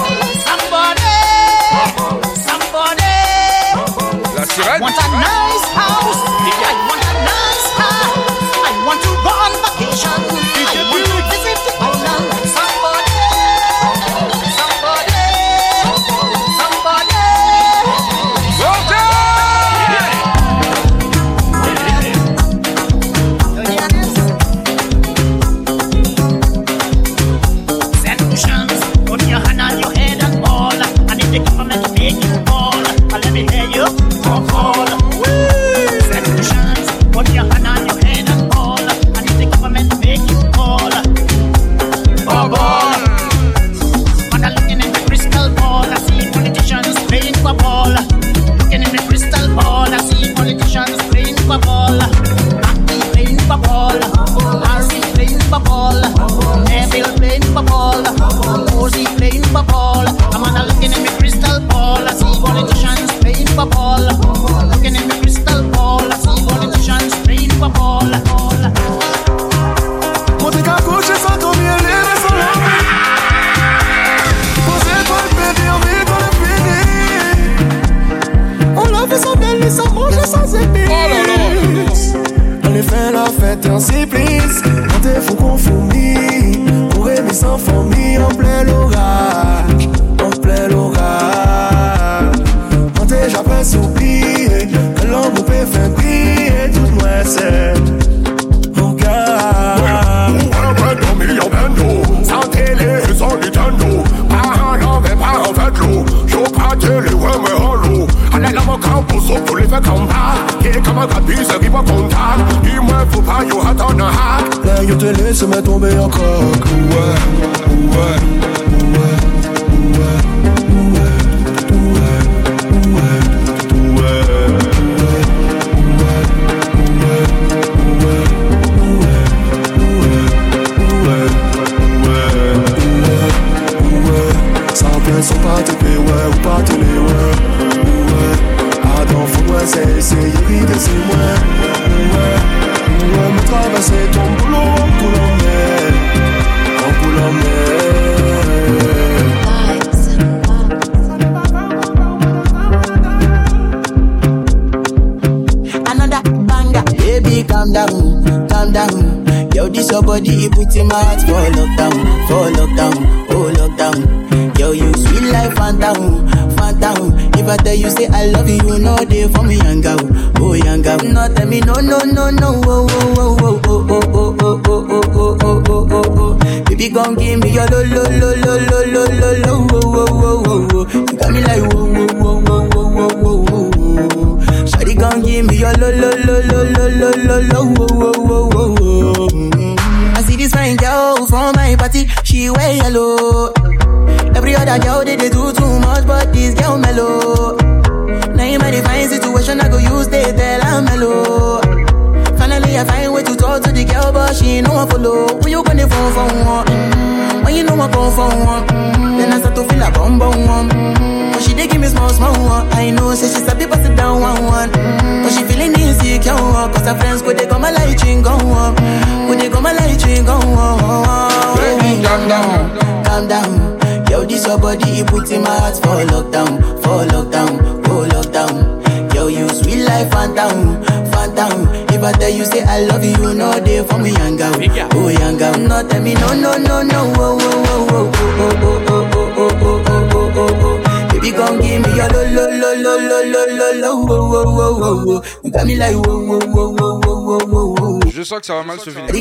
sens que ça va mal se finir.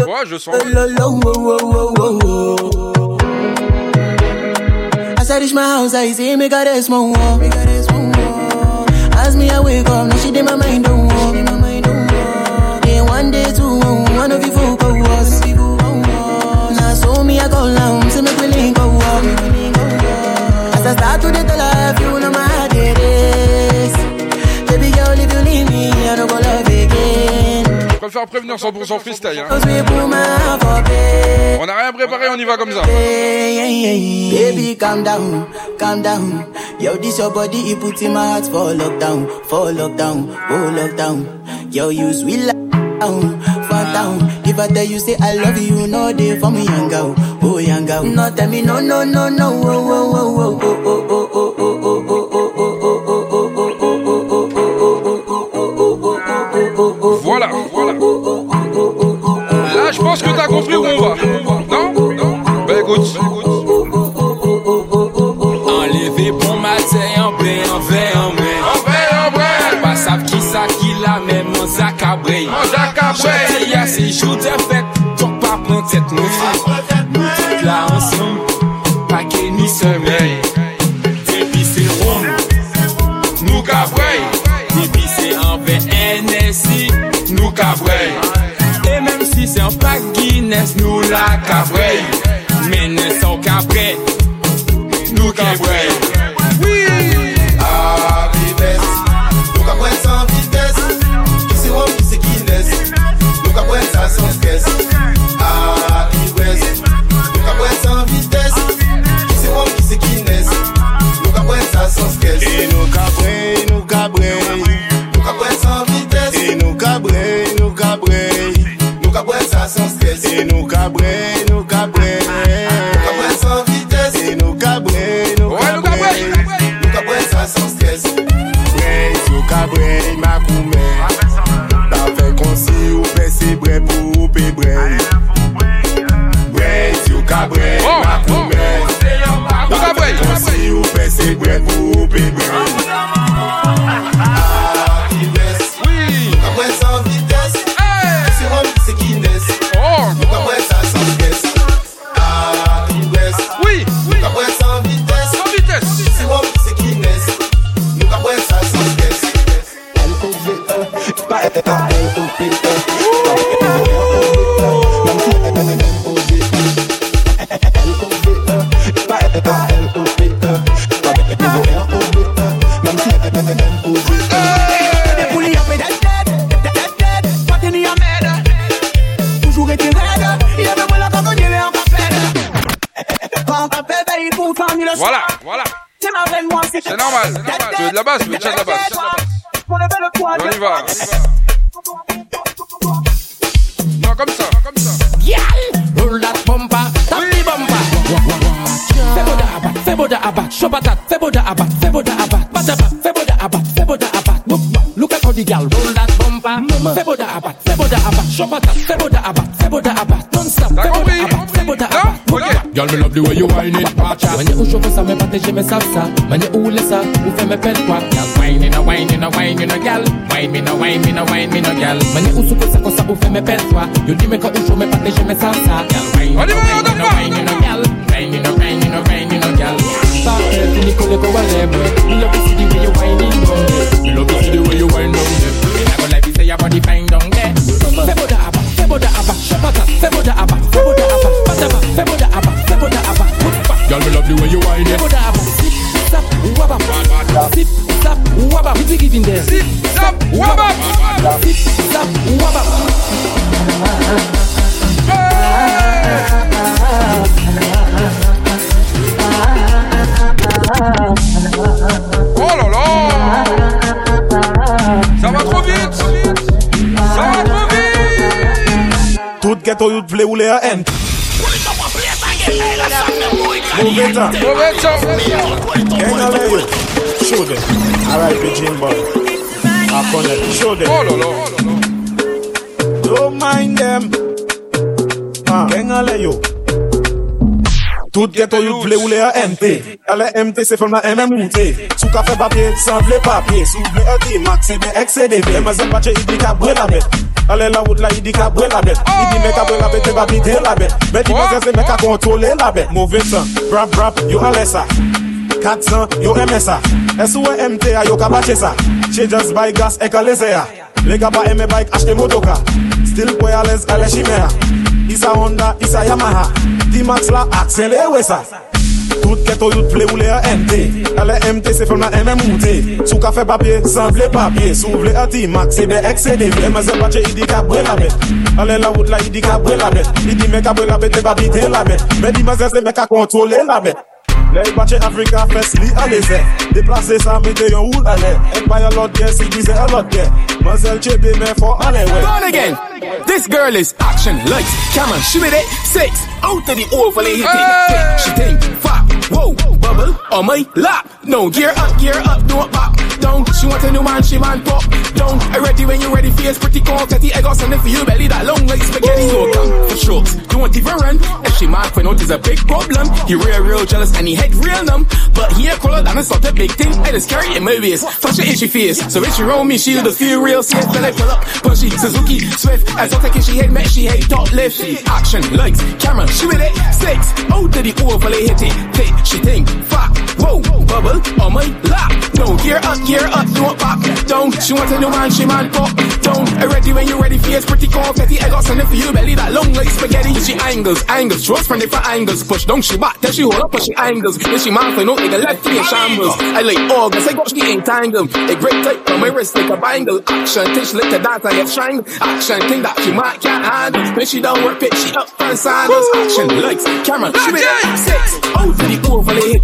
Ouais, je sens. As I reach my house, I see me got a small wall. As me I wake up, now she did my mind on wall. Then one day, two, one of you folk was. Now so me I go down, to make me link go walk. As I start to the dollar. faire prévenir 100% freestyle. Hein. On n'a rien préparé, on y va comme ça. Baby, calm down, calm down. Yo, this your body, it puts in my heart for lockdown, for lockdown, oh lockdown. Yo, you sweet down, for down. If I tell you say I love you, no day for me, young girl, oh young girl. No, tell me no, no, no, no, oh, oh, oh, oh, oh, oh, oh, oh, oh, oh. Y a se chou te fet Tou pa plantet mou Mou tout la ansan Pa geni semey the way you whine it, watch When you show some, me partage me salsa. When you oule ça, ou fait me pète quoi. Girl, whine no whine no whine no girl. Whine me no whine me no whine me no girl. When you show ça, ça you feel me pète quoi. You dis me you show me partage me salsa. Girl, whine a whine a whine no girl. Whine a whine a whine no girl. Stop it, ni kole ko wale boy. Me love to see the way you whine down there. Me love to see the way you whine down there. Me not gonna you say your body fine down there. Feboda aba, feboda aba, shabaka, feboda aba. player and Move it up. Move it up. Gang of you. Show them. Alright, pigeon boy. I connect. Show them. Oh, no, no. Don't mind them. Ah. Gang of Tout ghetto you play ou le a MT Ale MT se fèm la MMT Sou ka fè papye, san vle papye Sou vle eti, mak se be ek se debe Mè zè pache idri ka bre la bet Ale la wot la yi di ka bwe la be Yi di me ka bwe la be te babi de la be Be di me gen se me ka kontole la be Mouve san, brap brap, yo ale sa Kat san, yo eme sa S-O-M-T-A, e yo ka bache sa Che just bike, gas e ka leze ya Lega ba eme bike, asne moto ka Still koya lez, ale shime ya Isa Honda, isa Yamaha D-Max la aksele we sa Tout keto yot ple ou le a MT Ale MT se fèm nan MMOT Sou ka fè papye, san vle papye Sou vle ati mak, se be ek se Mè zè patye idi ka bre la bet Ale la wout la idi ka bre la bet Idi me ka bre la bet, te pa bite la bet Mè di mè zè se me ka kontrole la bet Le yi bache Afrika fes li ale Deplase sa me de yon woul ale Ek baye lot gen, si gize a lot gen Mè zè l'chebe men fò ale we Born again! This girl is action, lights, camera, shimmy that, six Out of the oval and hit it She think, fuck Whoa trouble on oh, my lap. No, gear up, gear up, don't back down. She want a new man, she man pop down. I ready when you ready, face pretty cold. Catty egg got something for you, belly that long like spaghetti. So come for strokes, don't even run. If she mad, when out is a big problem. He real, real jealous and he head real numb. But he a crawler than a sort big thing. And it's carry it in my waist, flash it in she face. So when she roll me, she'll the feel real safe. Then I pull up, punchy, Suzuki, Swift. As I take it, she head, met she head, top left. Action, legs, camera, she with it. Six, oh, did he overlay hit it? Take, she think, fuck. Whoa, bubble on my lap. Don't gear up, gear up, Don't pop. Don't, she wants a new man, she man pop. Don't, I ready when you ready, face pretty confetti. I got something for you, belly that long like spaghetti. She angles, angles, throws from for angles. Push don't she back, then she hold up, push she angles. Then she man for no nigga left in shambles. I like August, I got she entangled. A great tight on my wrist like a bangle. Action, tish like the dance, I get strangled. Action, thing that she might can't handle. When she don't work it, she up and sandals. Action, likes, camera, she make six. Out oh, to the hit?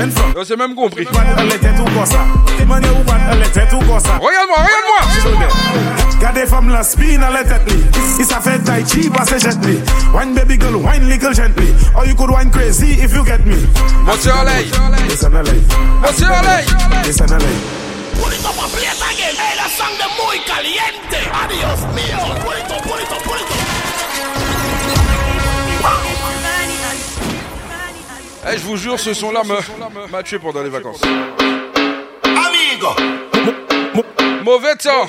viennent from. Yo, c'est même compris. Regarde-moi, regarde-moi. Gardez femmes la à la tête. Il tai chi, gently. Wine baby girl, wine gently. Or you could wine crazy if you get me. Monsieur Olay. Olay. Monsieur Olay. Olay. again. Hey, la sangre muy caliente. Adiós mío. Eh, je vous jure, ce son-là m'a tué pendant les vacances. Amigo! Mauvais temps!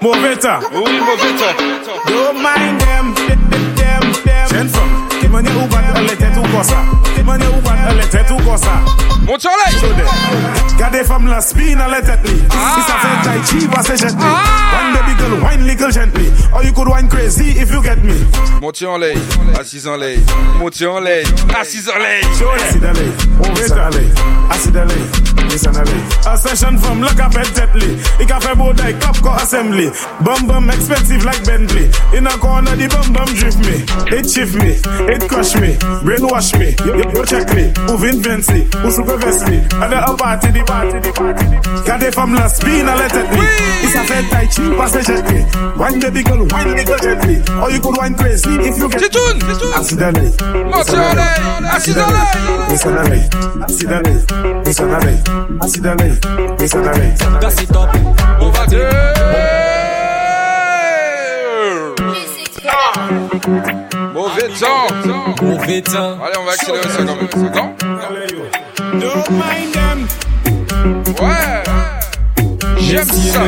Mauvais temps! Oui, mauvais temps! Don't mind them, them, them, them. Send some. Give money, who got Mwen e ou bat nan le tet ou kosa Moun cholej Chode Gade fam la spi nan le tet ni Si sa fe tai chi ba se jet ni One baby girl wine little gently Or you could wine crazy if you get me Moun cholej Asis an lej Moun cholej Asis an lej Chode Asid an lej On vet an lej Asid an lej Nisan A session from lock up and tetli I ka fe boday kap ko assembly Bum bum expensive like Bentley In a corner di bum bum drift me It shift me It crush me Brainwash me Yo check me, o vin vensi, o sugar vesti Ale a party di party di party Gade fam la spin ale tet mi Isa fe tai chi pase jet mi Wine baby girl, wine nigga gently Or you could wine crazy if you get Chitoun, chitoun Asidale Asidale Asidale Asidale Asidale Asidale Asidale Asidale Gas it up, on va dire Ah Mauvais temps. fait temps. Allez, on va accélérer ça quand même. Non Don't mind them. Ouais. J'aime ça.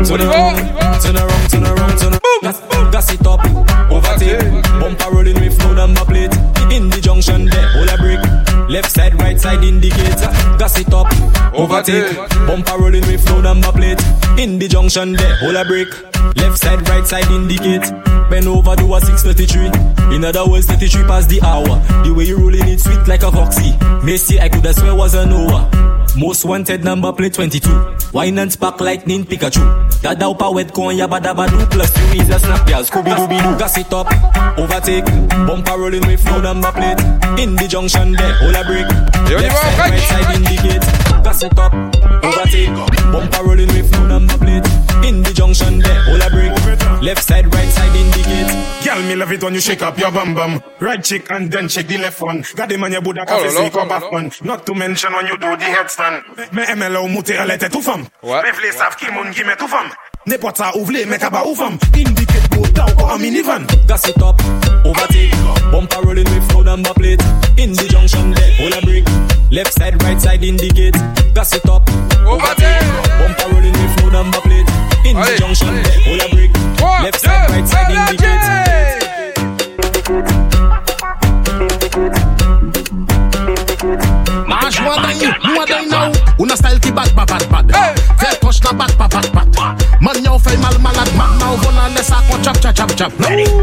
Turn around, turn around, turn around, turn around. Gas, gas it up, overtake. Bumper rolling with no number plate. In the junction there, all a break. Left side, right side indicator. Gas it up, overtake. Bumper rolling with no number plate. In the junction there, all a break. Left side, right side indicate. Bend over, do a 633. In other words, 33 past the hour. The way you rolling it sweet like a foxy. Messi, I could have swear was a noah. Most wanted number plate 22. Wine and spark lightning Pikachu. That upa wet con ya dabba do plus two is a snap yeah. Scooby dooby doo gas it up. Overtake. Bumper rolling with no number plate. In the junction there, all a break. Left side, right side indicate gas hook up, overtake. Bumper rolling with and the plate. In the junction there, all a break. Left side, right side indicate. Girl, me love it when you shake up your bum bum. Right cheek and then shake the left one. Got the on your Buddha coffee, see, up off one. Not to mention when you do the headstand. Me MLO mute alete tout femme. Me please have kimun give me tout fam. Ne pota ou me mec à bas ou femme. Indicate pour down ou a minivan. Gas it up, overtake. Bumper rolling with and the plate. In the junction there, all a break. Left side, right side indicate. Gas it up. Overtake. Bumper rolling with no number plate. In the junction, hold a break. Left side, right side indicate. Mash what than you, are than now. Una style ki bad, bad, bad, bad. Fair touch na bad, bad, bad, bad. Man, yo, fail mal, malad, man, now, nan lè sa kon chap chap chap chap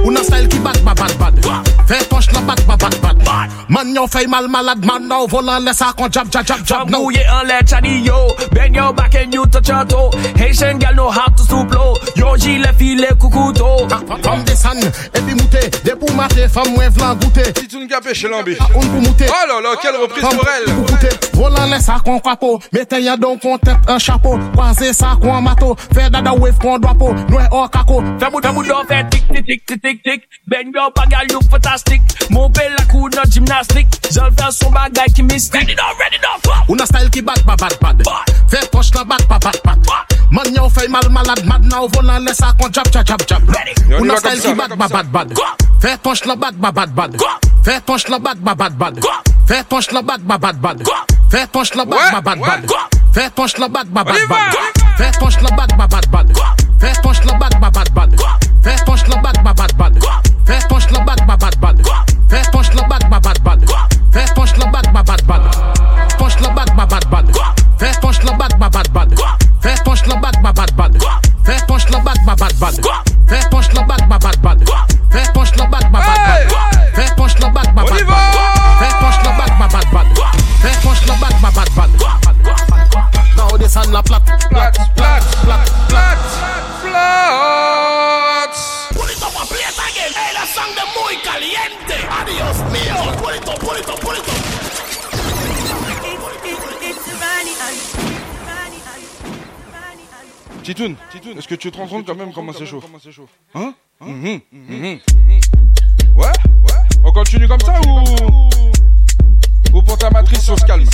Ou nan style ki bat ba bat bat Fè tosh la bat ba bat bat Man yon fèy mal malad man nan volan lè sa con chap chap chap chap Fam mouye an lè chani yo Ben yo back and you touch your toe Haitian gal know how to stoop low Yo jile file kukuto Fam desan, epi moutè De pou matè, fam mwen vlan goutè Titoun kapè chez l'ambi Oh ah là là, quelle reprise pour elle Volan lè sa con kwapo Meten yon don kon tèt un chapeau Kwaze sa kon mato Fè dada wave kon dwapo Noue or kako Fais mon amour d'or, fais tic, tic, tic, tic, tic, tic. Bang yo, bagay look fantastique. Mon bel la cour dans gymnastique. J'en fais son bagay qui mystique. Ready now, ready now, pop. On style ki bad, bad, bad, bad. Fais poche la bad, bad, bad, bad. Man yo, fais mal, malad, mad. Now, volant, laisse ça jab, jab, jab, jab. Ready. a style ki bad, bad, bad, bad. Fais poche la bad, bad, bad, bad. Fais poche la bad, bad, bad, bad. Fais poche la bad, bad, bad, bad. Fais poche la bad, bad, bad, bad. Fais poche la bad, bad, bad, bad. Fais poche la bat, bat, bat, bat. Veste punch le bac, ba bad bad. Veste punch le bac, ba bad bad. est-ce que tu te rends compte quand même comment c'est hein chaud Hein mhm, mhm. Mhm. Ouais, ouais. On continue comme ça ou ou pour ta matrice on se calme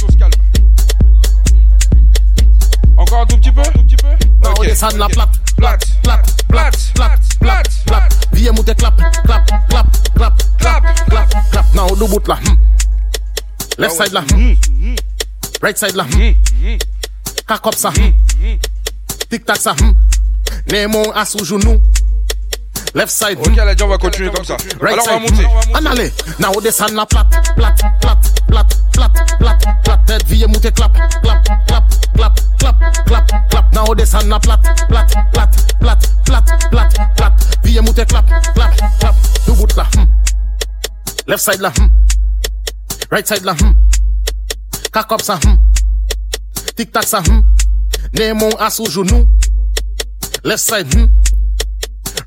Encore un tout petit peu On descend de la plate, plate, plate, plate, plate, plate, Viens monter clap, clap, clap, clap, clap, clap, clap. Non, là. Hmm. Left ah side là. Hmm. Hmm, right side là. up ça. Tic tac ça. Némon à sous genou. Left side. Ok, elle a dit on va continuer comme ça. Right Alors on va monter. En aller. Now descend la plat, plat, plat, plat, plat, plat, plat. Tête vie monter clap, clap, clap, clap, clap, clap, clap. Now descend la plat, plat, plat, plat, plat, plat, plat. Vie monter clap, clap, clap. Tout bout là. Left side là. hmm. Right side là. hmm. Cock up ça. Tic tac ça. Némon à sous Left side,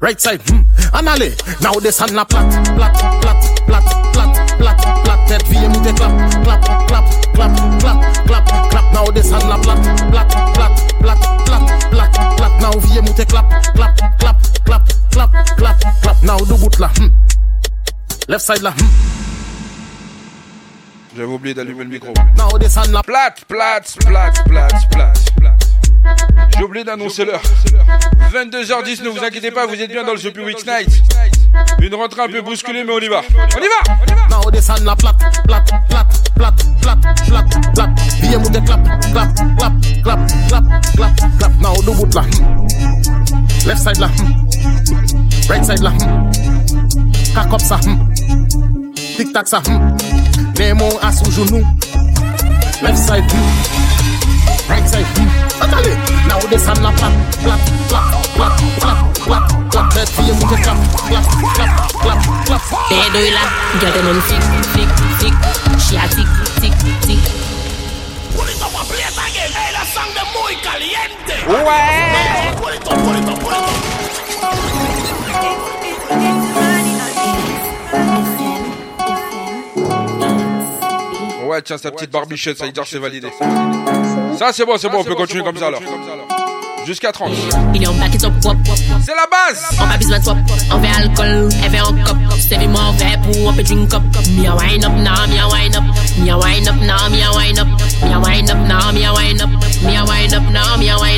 Right side, hmm. En now descend la plat, plate, plat, plate, plate, clap, clap, clap, clap, clap, clap, clap, now la plate, plate, plate, plate, plate, plate, now vie, clap, clap, clap, clap, clap, clap, now do Left side hmm. J'avais oublié d'allumer le micro. Now descend la plate, plate, plate. J'ai oublié d'annoncer l'heure. 22h10, ne vous inquiétez pas, vous êtes bien dans le Super Week Night. Une rentrée un peu bousculée, mais on y va. On y va Now on descend la plate, plate, plate, plate, plate, plate, plate. Bien mou de clap, clap, clap, clap, clap, clap, clap. Now do bout Left side la. Right side la. Cock up ça. Tic tac sa. Nemo à sous genou. Left side right side. Hey, caliente. Ouais. tiens, sa petite barbichette, ça validé. Ça, c'est bon, c'est bon, on peut continuer comme ça alors. Jusqu'à 30. C'est la base. On va bisman top. On fait alcool. Elle fait un cop. C'est des morts verts pour un peu cop. Mia wine up now, mia wine up. Mia wine up now, mia wine up. Mia wine up now, mia wine up. Mia wine up.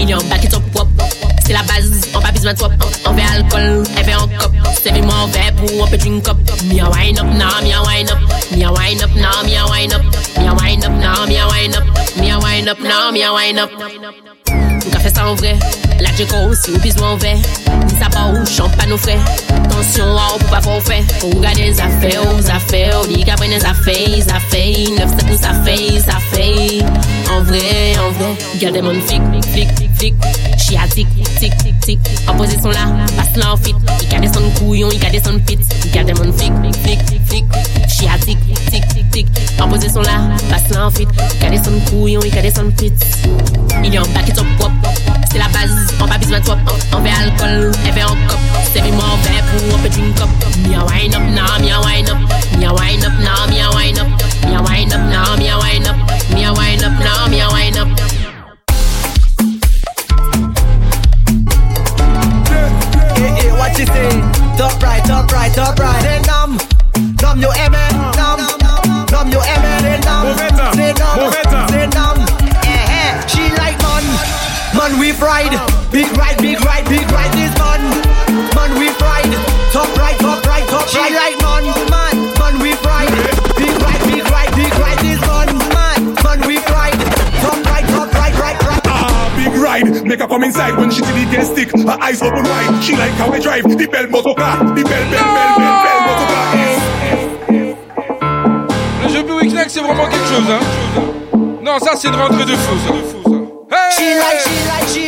Il y a un paquet top pop. C'est la base, on pas besoin de top. On fait alcool, on fait un cop. C'est vraiment on verre pour, on peut drink up. Mia wine up now, mia wine up. Mia wine up now, mia wine up. Mia wine up now, mia wine up. Mia wine up now, mia wine up. café ça en vrai, la Jeko aussi ou besoin en verre. ça pas ou champagne au frais. Attention, on oh, peut pas faire On regarde les affaires, aux affaires. On dit qu'à prendre les affaires, les affaires. Neuf, sept, ou ça fait, ça fait. En vrai, en vrai, gardez mon fig, flic, flic. Chia tik, tik, tic, tic. En position là, passe là en fit. Il a son couillon, il a son pit. Il a mon flic, flic, flic. Chia tik, tik, tic, tic. En position là, passe là en fit. Il a son couillon, il a son pit. Il y a un qui top propre. C'est la base, on pas besoin de toi. On fait alcool, on fait en cop. C'est moi, on verre pour un petit cop. Me a wine up now, me a wine up. Me a wine up now, me a wine up. Me a wine up now, me a wine up. she say, top right, top right, top right, and numb, numb your M and numb, numb your M and numb, say numb, say numb. Eh, eh. She like man, man we ride, big ride, big ride, big ride. Make her come inside when she really get stick. Her eyes open wide. She like how I drive the bell motor car. The bell, bell, bell, bell, bell motor car. Le jeu Blue Knack, c'est vraiment quelque chose, hein. Non, ça, c'est de rentrer de fou, ça. Hey! She like, she like, she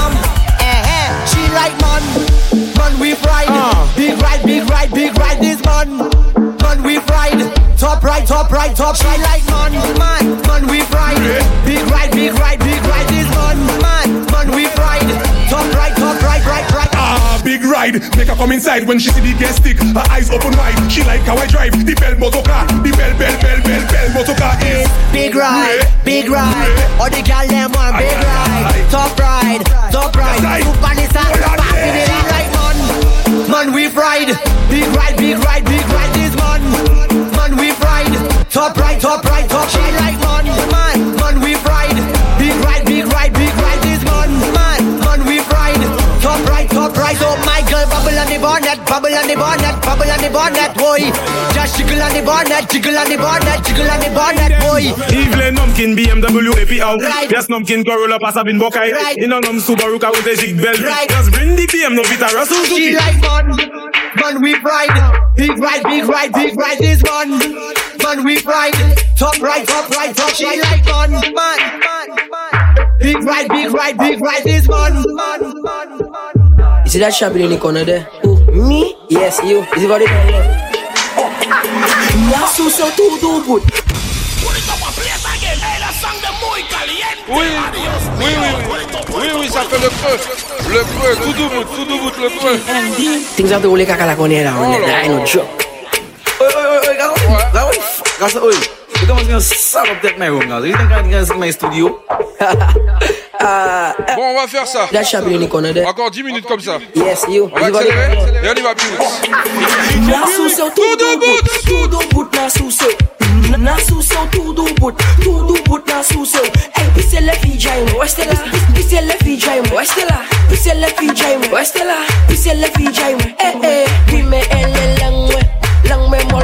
right, man. Man, we fried. Uh. Big right, big right, big right, this man. Man, we fried. Top right, top right, top right, like man. Man, man we fried. Big right, big right. big ride. Make her come inside when she see the gas stick. Her eyes open wide. She like how I drive the bell motor car. The bell, bell, bell, bell, bell motor car is big ride, yeah. big ride. Yeah. Or the gal them want big I, ride, I, I, top ride, top ride. Super Nissan, in the out like man, man we ride, Big ride, big ride, big ride this man, man we ride, Top ride, top ride, top She like man, man, man we fried. the bonnet, boy. Just jiggle on the bonnet, jiggle on the bonnet, jiggle on the bonnet, boy. Yves Nomkin BMW et out. Right. Yes, Nomkin Corolla passe à Binbokai. Right. In on Subaru car with a jig belt. Right. Just bring the BM, no Vita Russell. She like fun. Man, we ride. Big ride, big ride, big ride is one. Man, we ride. Top right, top right, top she right. like fun. Man, man, Big ride, big ride, big ride is one. Is it that shabby in the corner there? Ooh. Me? Yes, you. Is it what it is? Yasu se tudo good. Put it up a place again. Hey, la sang de muy caliente. Oui, oui, oui. Oui, oui, ça fait le feu. Le feu, tout doux, tout doux, le feu. Things have to roll like a calaconera. I know, joke. Oi, oi, oi, oi, oi, oi, oi, oi, oi, oi, oi, You don't to sell up that my room now. You think I'm dans my studio? Uh, bon, on va faire ça. Encore 10 minutes comme ça. Yes, you. On va accélérer et on y va plus La bout. Tout doux bout, Tout bout. Mm, c'est Jaime. c'est là. c'est là. c'est là. Jaime. Eh, eh. elle langue. Langue, mais moi,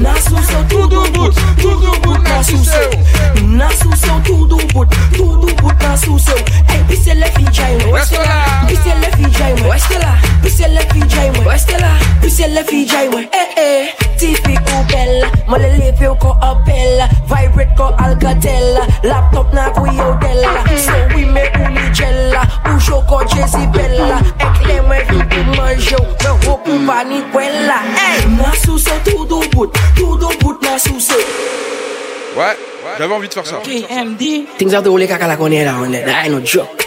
Na sucção tudo boot, tudo boot na sucção Na sucção tudo boot, tudo boot na sucção Ei, pisse ele finjaimo, vai estela Pisse ele finjaimo, vai estela Pisse ele finjaimo, vai estela Pisse ele finjaimo, eh eh Típico bella, molele veu ko apela Vibrate ko alcatela, laptop na kuyo dela So we me unigela, puxo ko Jezibela Ekleme vidu manjou, me roupu pa ni kwela Ei, na sucção tudo boot Ouais, j'avais envie de faire ça. KMD. Things have to look like a on it. I ain't no joke.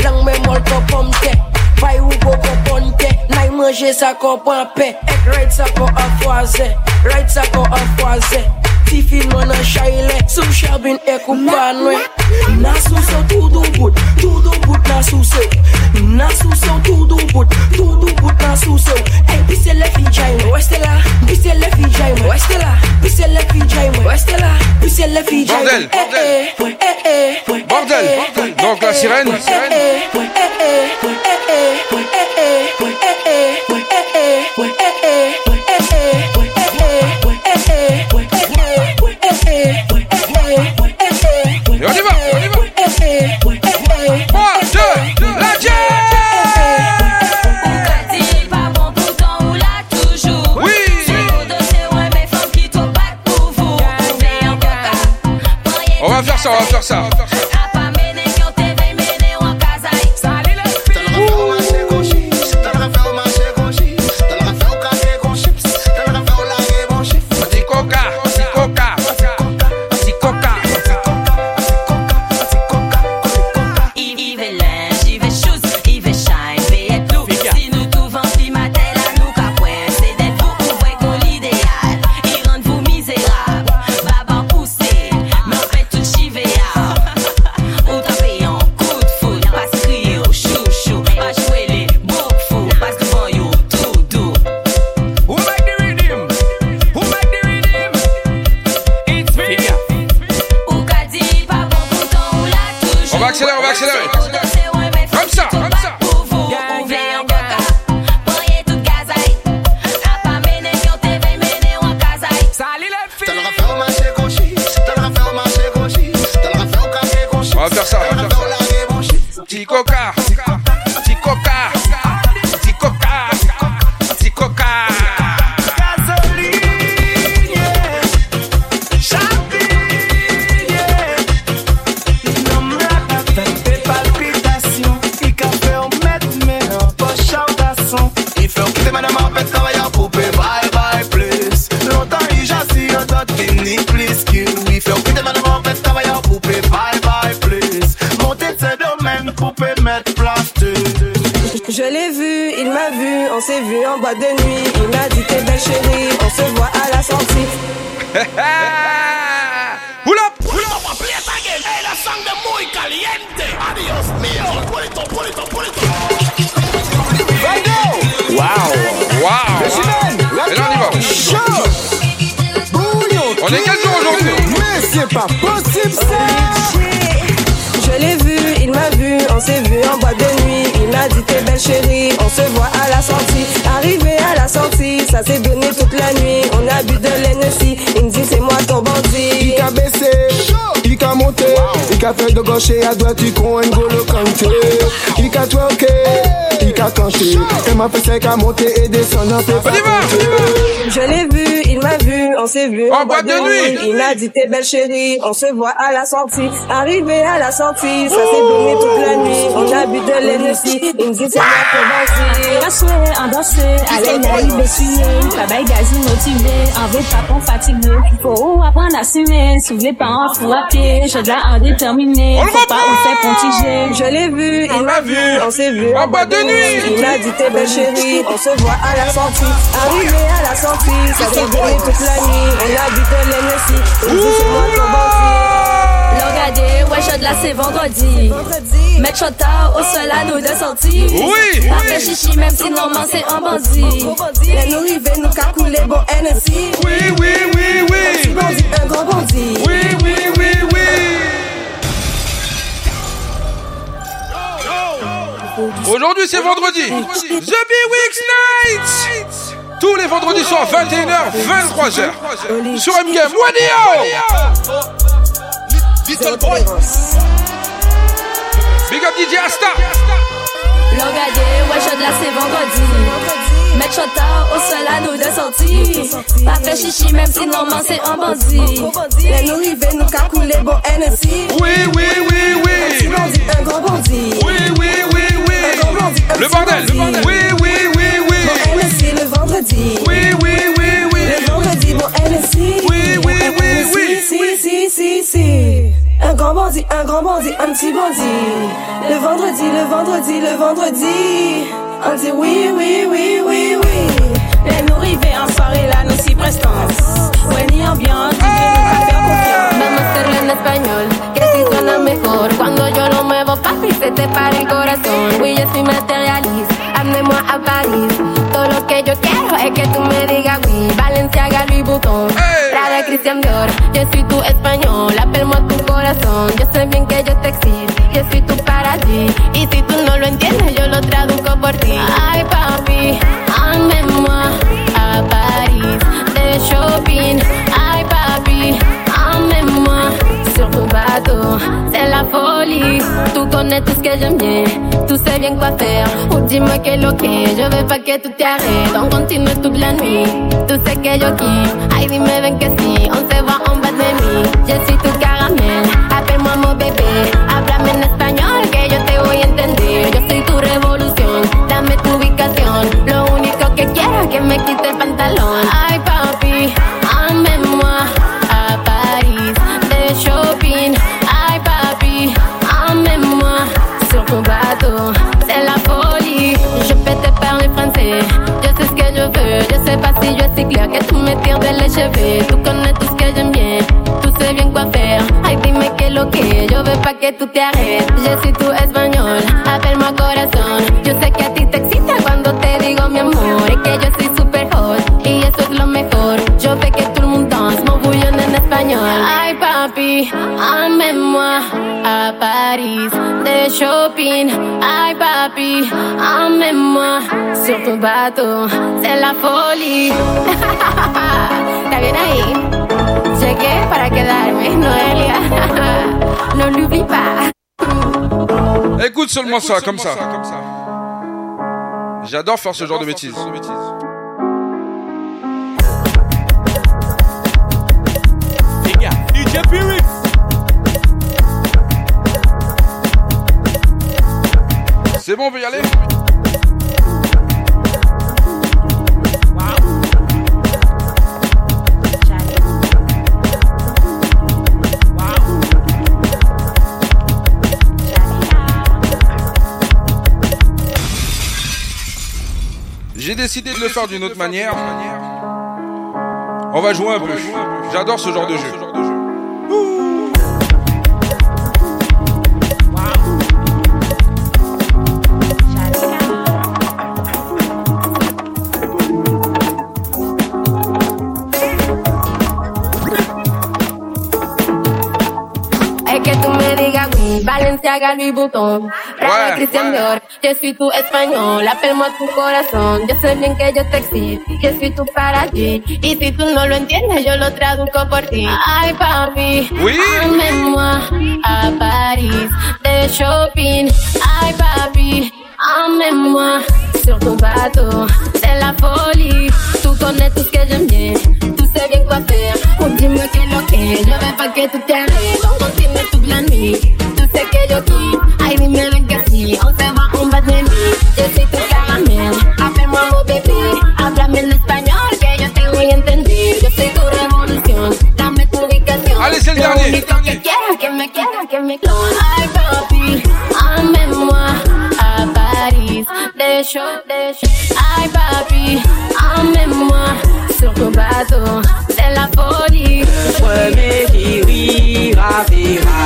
Lang men mol ko pomte Bay ou go ko ponte Nay manje sa ko pampe Ek right sa ko afwaze Right sa ko afwaze Si Bordel Bordel Donc la ça, on va faire ça. la montée et descendre, fais pas en, bas de, nuit. Il m'a dit t'es belle chérie, on se voit à la sortie. Arrivé à la sortie, ça s'est brûlé toute la nuit. On a bu de l'énergie, il me dit c'est bien commencé. à la nuit naïf la Travail gazi motivé, pas papon fatigué. Faut apprendre à assumer, soulever pas en fou à pied. Je dois en déterminer, faut pas en faire contiger. Je l'ai vu, il m'a vu, on s'est vu en bas de nuit. Il m'a dit t'es belle chérie, on se voit à la sortie. Arrivé à la sortie, ça s'est brûlé toute la nuit la butte de l'Hennessy. ouais, je de là, c'est vendredi. vendredi. Mettre chota au sol à nous de sortir. Oui! Pas oui. chichi, même si normalement c'est un bandit. Et nous rivés, nous cacouler, bon Hennessy. Oui, oui, oui, oui. Un bandit, un grand bandit. Oui, oui, oui, oui. Aujourd'hui, c'est vendredi. The B-Weeks Night! tous les vendredis soirs, 21h, 23h, sur MGM. Wadio! Little Boy! Big up DJ Asta! L'engadé, ouais, de là, c'est vendredi. Mettre chota au sol à nous de sortie. Pas fait chichi, même si normalement c'est un bandit. Les nous river, nous couler bon Hennessy. Oui! bandit Le vendredi, le vendredi, le vendredi. On dit oui, oui, oui, oui, oui. Les nous arrivés en soirée, là, nous si prestance. Buena ambiance, DJ nous va faire confiance. Vamos a hacerlo en español, que si suena mejor. Cuando yo lo muevo, papi, se te para el corazón. Oui, je suis matérialiste, amenez-moi à Paris. Todo lo que yo quiero es que tú me digas oui. Valencia, Louis Vuitton. Hey. Cristian Dior. Yo soy tu español, apelmo a tu corazón. Yo sé bien que yo te exijo, yo soy tu para ti. Y si tú no lo entiendes, yo lo traduzco por ti. Ay, papi, andemos a París de shopping. c'est la folie. Tú connais que yo bien. Tú sé bien quoi hacer Ou que lo que. Yo ve pa' que tú te arrêtes. On continue tu plan Tú sé que yo aquí Ay, dime, ven que sí. On se va en bas de mí. Yo soy tu caramel. Appelle-moi mon bébé. Háblame en español que yo te voy a entender. Yo soy tu revolución. Dame tu ubicación. Lo único que quiero es que me quite el pantalón. Ay, papi. que tu me del de l'HV tú connais que hayan bien, Tú sé bien quoi hacer Ay, dime que lo que yo veo pa' que tú te arrêtes Je suis tu español, Afermo moi corazón Yo sé que a ti te excita cuando te digo mi amor shopping, aïe papi, emmène-moi sur ton bateau, c'est la folie. T'as bien ahí? Llegué para quedarme, Noelia. no l'oublie pas. Écoute seulement ça, comme ça. comme ça. J'adore faire ce genre de bêtises. DJ Pyrrhic. C'est bon, on peut y aller J'ai décidé de le faire d'une autre manière. On va jouer un peu. J'adore ce genre de jeu. se haga mi botón Dior. Yo soy tu español, apelmo a tu corazón. Yo sé bien que yo te exijo, yo soy tu para ti. Y si tú no lo entiendes, yo lo traduzco por ti. Ay, papi, oui. a moi a París, de shopping. Ay, papi, ver, moi sur ton bateau, c'est la folie. Tú connais que yo me tú sé bien cuál faire. dis qué es lo que yo veo para que tú te arregles. que me clona copy. I'm in à Paris. Des show, des show. Ay, papi, I'm in sur ton bateau. C'est la folie. Premier qui rira, vira.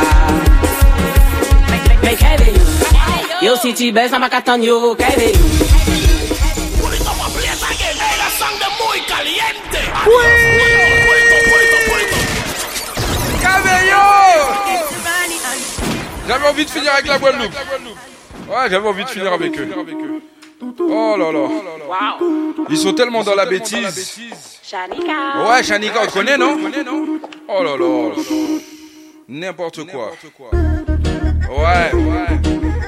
Mais réveillez Yo, si tu baisses, ça m'a qu'attendre, yo, réveillez Oui! Cabello! J'avais envie de finir avec la Guadeloupe. Ouais, j'avais envie de finir avec eux. Oh là là. Ils sont tellement dans la bêtise. Ouais, Shanika, on connaît, non Oh là là. N'importe quoi. Ouais.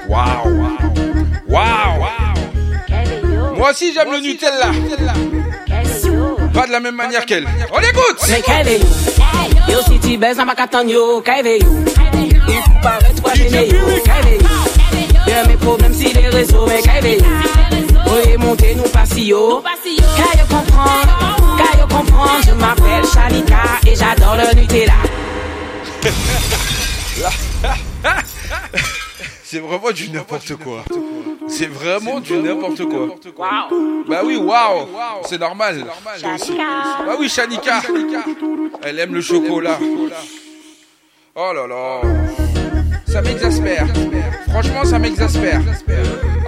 Waouh. Waouh. Moi aussi, j'aime le Nutella. Pas de la même manière qu'elle. On écoute. Mais tu il faut pare twa jene yo Kaive yo Yen si de rezo men kaive Voyez Oye nous pas si haut. Kayo comprend, Kayo comprend. Je m'appelle Shanika Et j'adore le Nutella C'est vraiment du n'importe quoi. C'est vraiment du n'importe quoi. Wow. Bah oui, waouh. C'est normal. normal. Bah oui, Shanika. Elle aime le chocolat. Oh là là. Ça m'exaspère. Franchement, ça m'exaspère.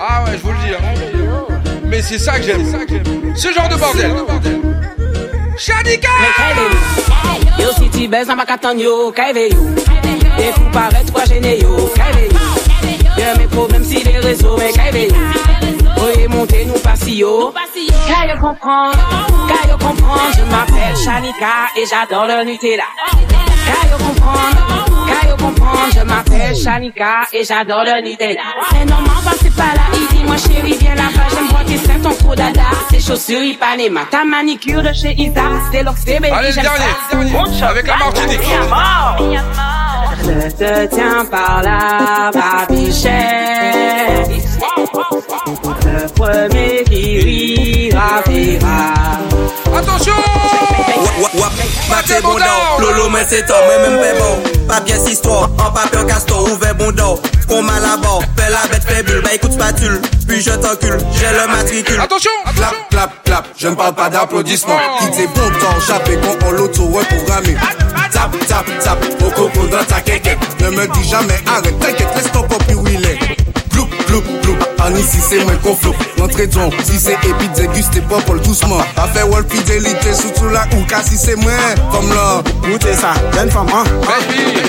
Ah ouais, je vous le dis. Hein. Mais c'est ça que j'aime. Ce genre de bordel. Chanika! Yo, si tu baises, on va yo. Kaeve yo. Des fous paraître, quoi, yo. Bien mes problèmes, si les réseaux, mais kaeve yo. Oye, montez nous pas si yo. Kayo comprend. Kayo comprend. Je m'appelle Chanika et j'adore le Nutella. Car comprendre, car comprendre, je m'appelle Shanika et j'adore le nidella Mais normal, passer bah, pas là, il dit, moi chérie, viens là-bas, j'aime boire tes seins, ton coup dada, tes chaussures Ipanema, ta manicure de chez Isa, c'est l'oxy, baby, Allez, dernier, ça. avec la Martinique. Je te tiens par là, ma Le premier qui rira, verra. Attention mais c'est lolo c'est même men Pas bien bon Papye histoire papier papier ouvert ouve qu'on m'a là-bas, m'a la fais faible, bah écoute, spatule, Puis je t'encule, j'ai le matricule Attention Clap, clap, clap, je ne parle pas d'applaudissements dit oh. bon bondan, chapé bon en l'auto, reprogrammé Tap, tap, tap, au coco dans ta kékèque Ne me dis jamais arrête, t'inquiète, laisse ton popi où il est Ani si se men konflok, lantre don Si se epi deguste popol douceman Afe wol fidelite, soutou la ouka Si se men, fom la Moute sa, jen fom an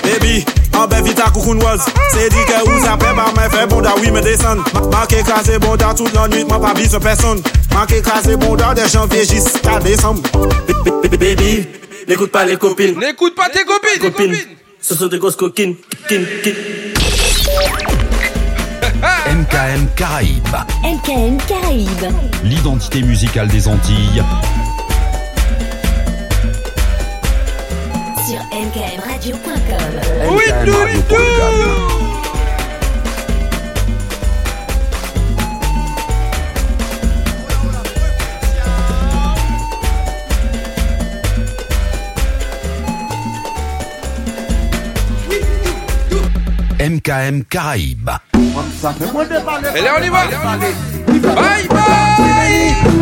Baby, an bevita koukoun waz Se di ke ouza pe barmen fe bonda Ou ime desan, man ke kaze bonda Tout l'anuit, man pa vi se person Man ke kaze bonda, dejan vejis, kade sam Baby, n'ekoute pa le kopin N'ekoute pa te kopin Kopin, se son de gos kokin Kikin, kikin MKM Caraïbes. MKM Caraïbes. L'identité musicale des Antilles. Sur mkmradio.com. Oui, FM Caraïbes. Allez, on y va Bye bye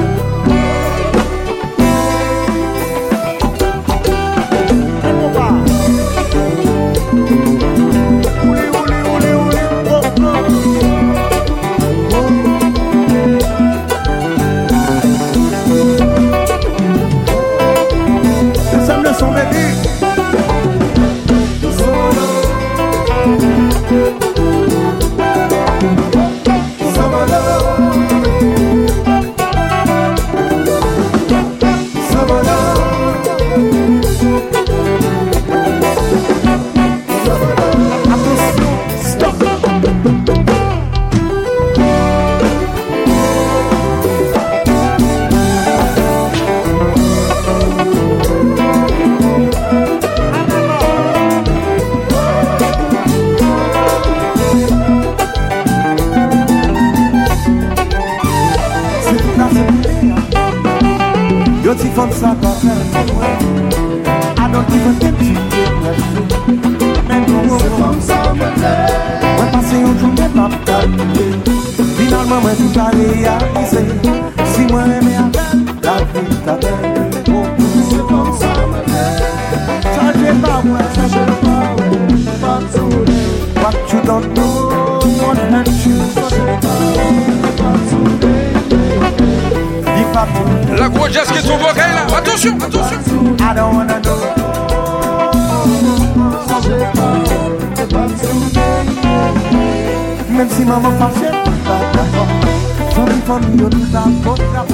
Sama pasien tak ada Sama pasien tak ada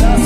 last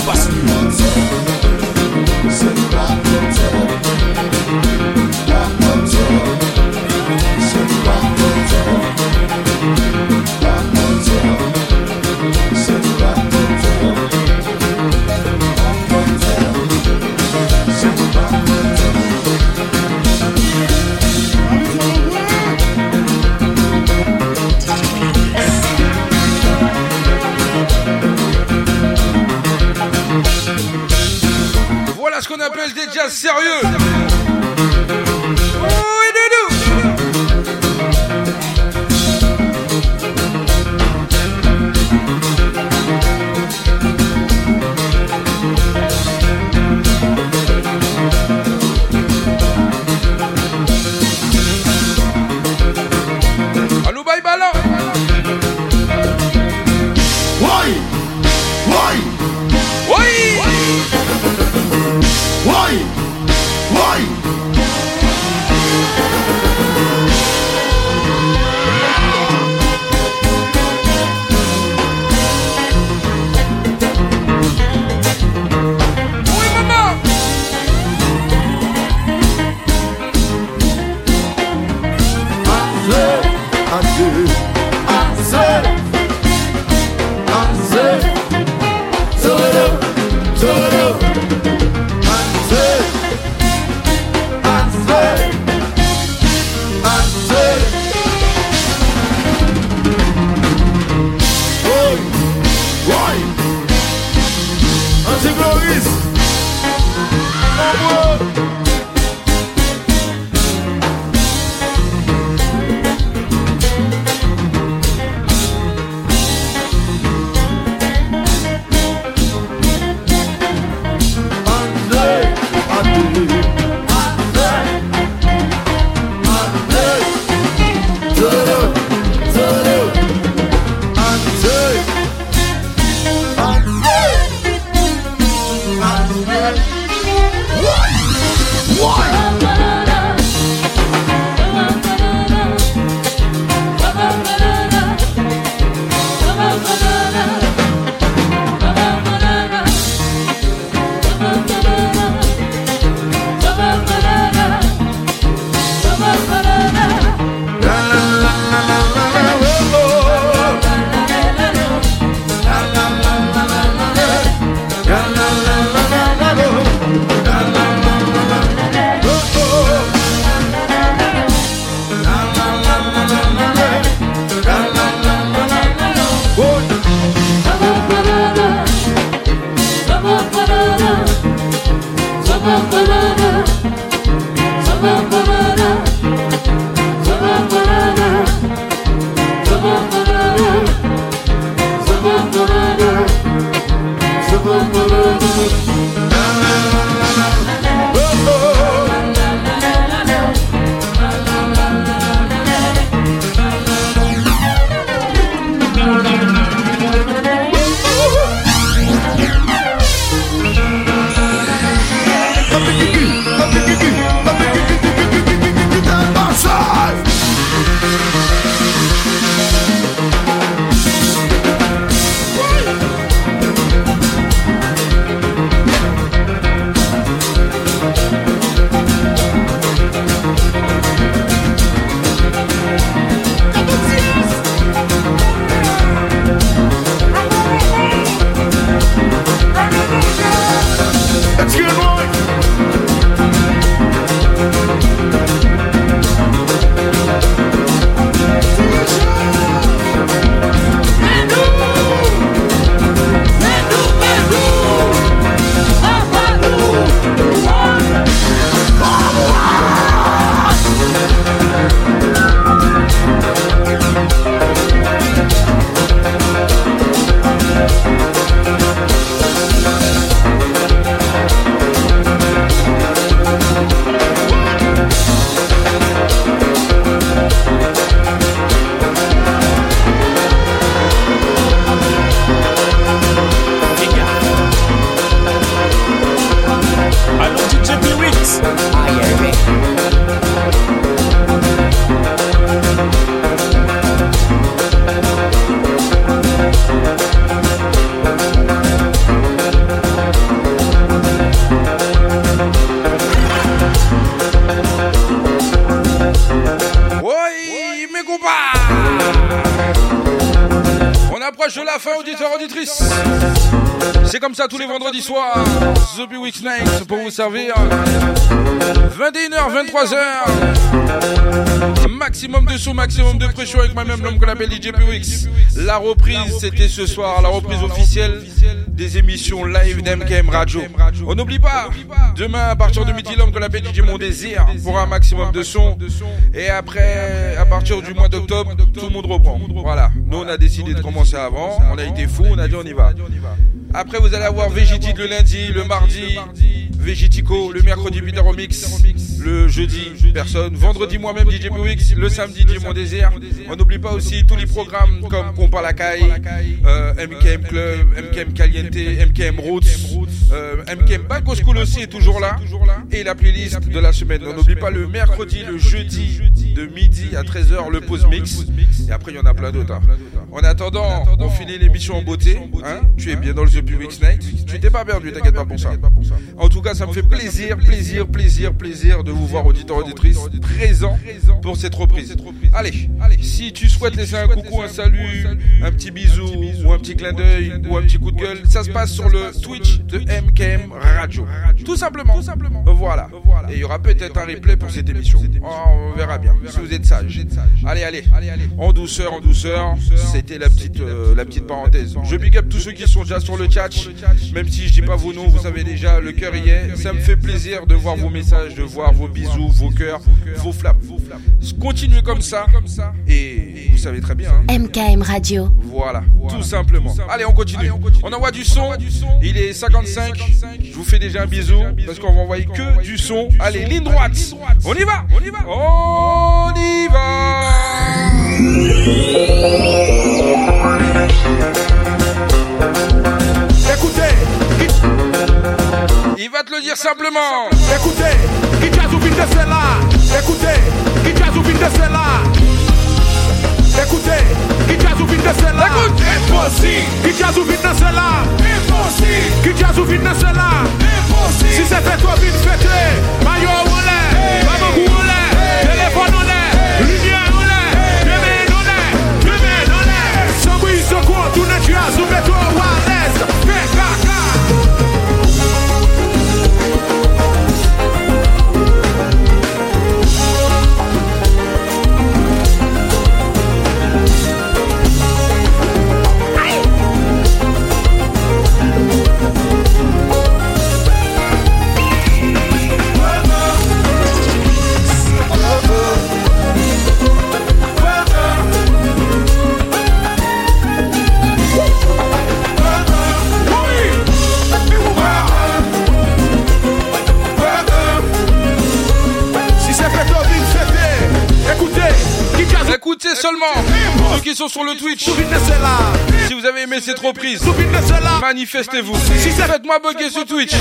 combattu. tous les vendredis soirs. The Big Week Snakes pour vous servir. 21h, 23h. Maximum de son maximum de pression avec moi-même, l'homme qu'on appelle DJ La reprise, c'était ce soir, la reprise officielle des émissions live d'MKM Radio. On n'oublie pas, demain à partir de midi, l'homme qu'on appelle DJ Mon Désir pour un maximum de son Et après, à partir du mois d'octobre, tout le monde reprend. Voilà, nous on a décidé de commencer avant, on a été fou, on a dit on y va. Après, vous allez avoir Vegiti le lundi, le mardi, Vegitico, le mercredi Bidaro Mix, le jeudi, personne. Vendredi, moi-même, DJ Mix, le samedi, DJ Mon On n'oublie pas aussi tous les programmes comme Compa la Caille, MKM euh, euh, Club, MKM Caliente, MKM Roots, MKM euh, Back School aussi est toujours là. Et la playlist de la semaine. On n'oublie pas le mercredi, le jeudi, de midi à 13h, le pause mix. Et après, il y en a plein d'autres. Hein. Hein. En attendant, on finit l'émission en beauté. Hein. tu es bien dans le jeu public Night. Tu t'es pas perdu, t'inquiète pas, pour ça. En tout cas, ça me fait plaisir, plaisir, plaisir, plaisir de vous voir, auditeurs, auditrices, présent pour cette reprise. Allez, si tu souhaites laisser un coucou, un salut, un petit bisou, ou un petit clin d'œil, ou un petit coup de gueule, ça se passe sur le Twitch de MKM Radio. Tout simplement. Voilà. Et il y aura peut-être un replay pour cette émission. Ah, ah, on verra bien, si vous êtes sage. Allez, allez, en douceur, en douceur. C'était la petite, euh, la petite euh, parenthèse. Je big up tous ceux qui sont déjà sur le chat. Même si je dis pas vos noms, vous savez déjà, le cœur y est. Ça me fait plaisir de voir vos messages, de voir vos bisous, vos cœurs, vos flaps. Continuez comme ça. Et vous savez très bien. MKM hein. Radio. Voilà, tout simplement. Allez, on continue. On envoie du son. Il est 55 vous fais déjà un bisou parce qu'on va envoyer que du son. Allez, ligne droite. On y va, on y va, on y va. Écoutez, il va te le dire simplement. Écoutez, qui t'a là. Écoutez, qui t'a là. trop prise Manifestez-vous. Si Faites-moi bugger sur Twitch.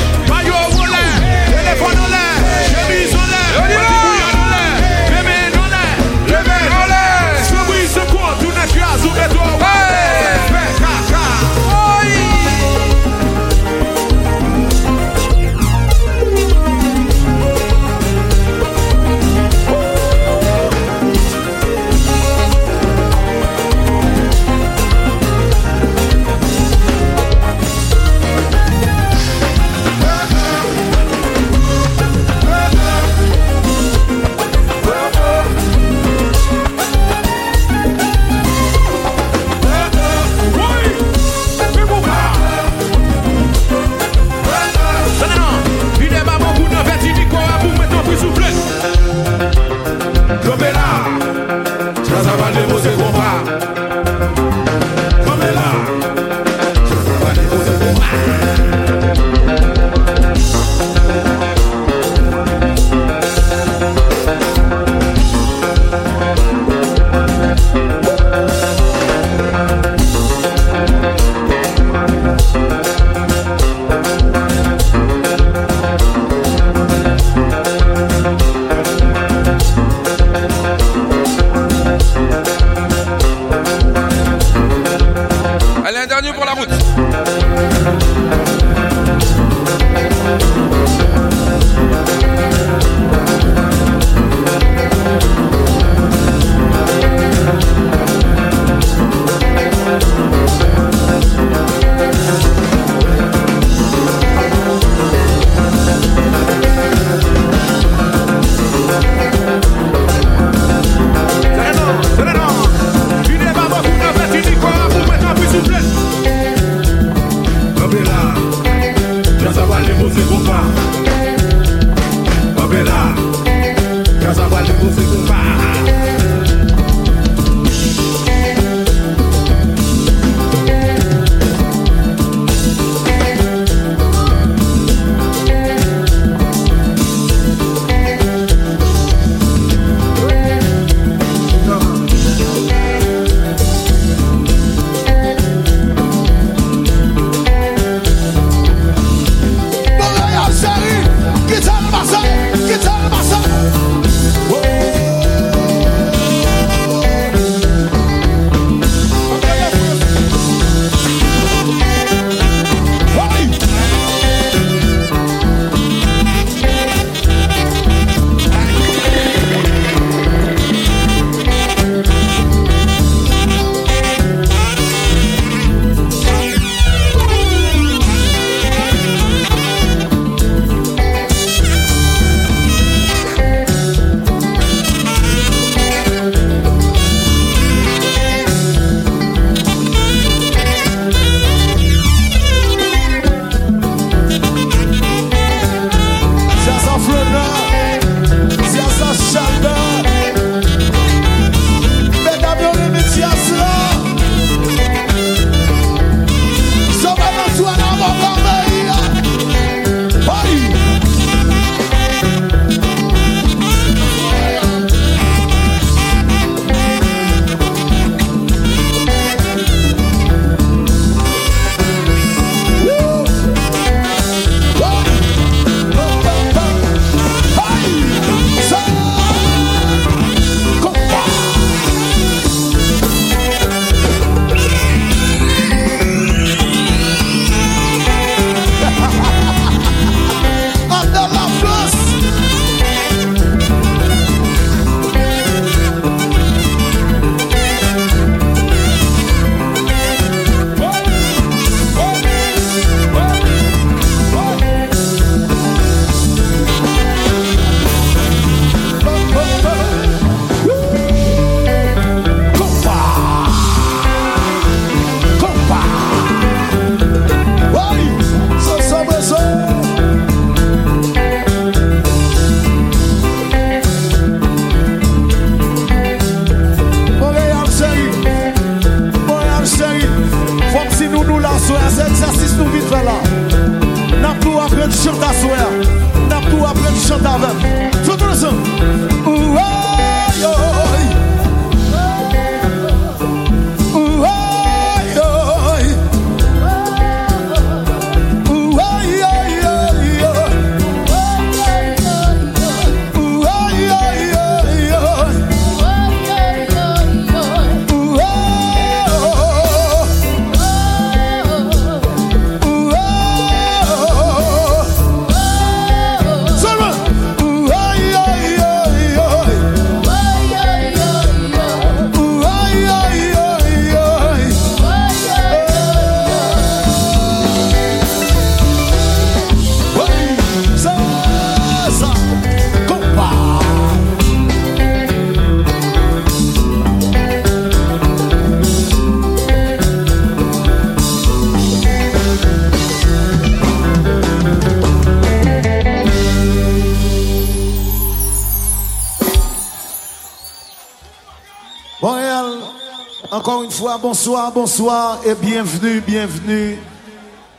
Bonsoir, bonsoir et bienvenue, bienvenue,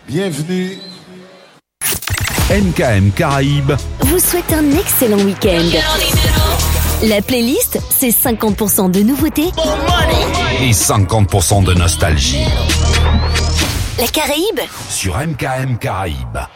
bienvenue. MKM Caraïbes vous souhaite un excellent week-end. La playlist, c'est 50% de nouveautés et 50% de nostalgie. La Caraïbe sur MKM Caraïbes.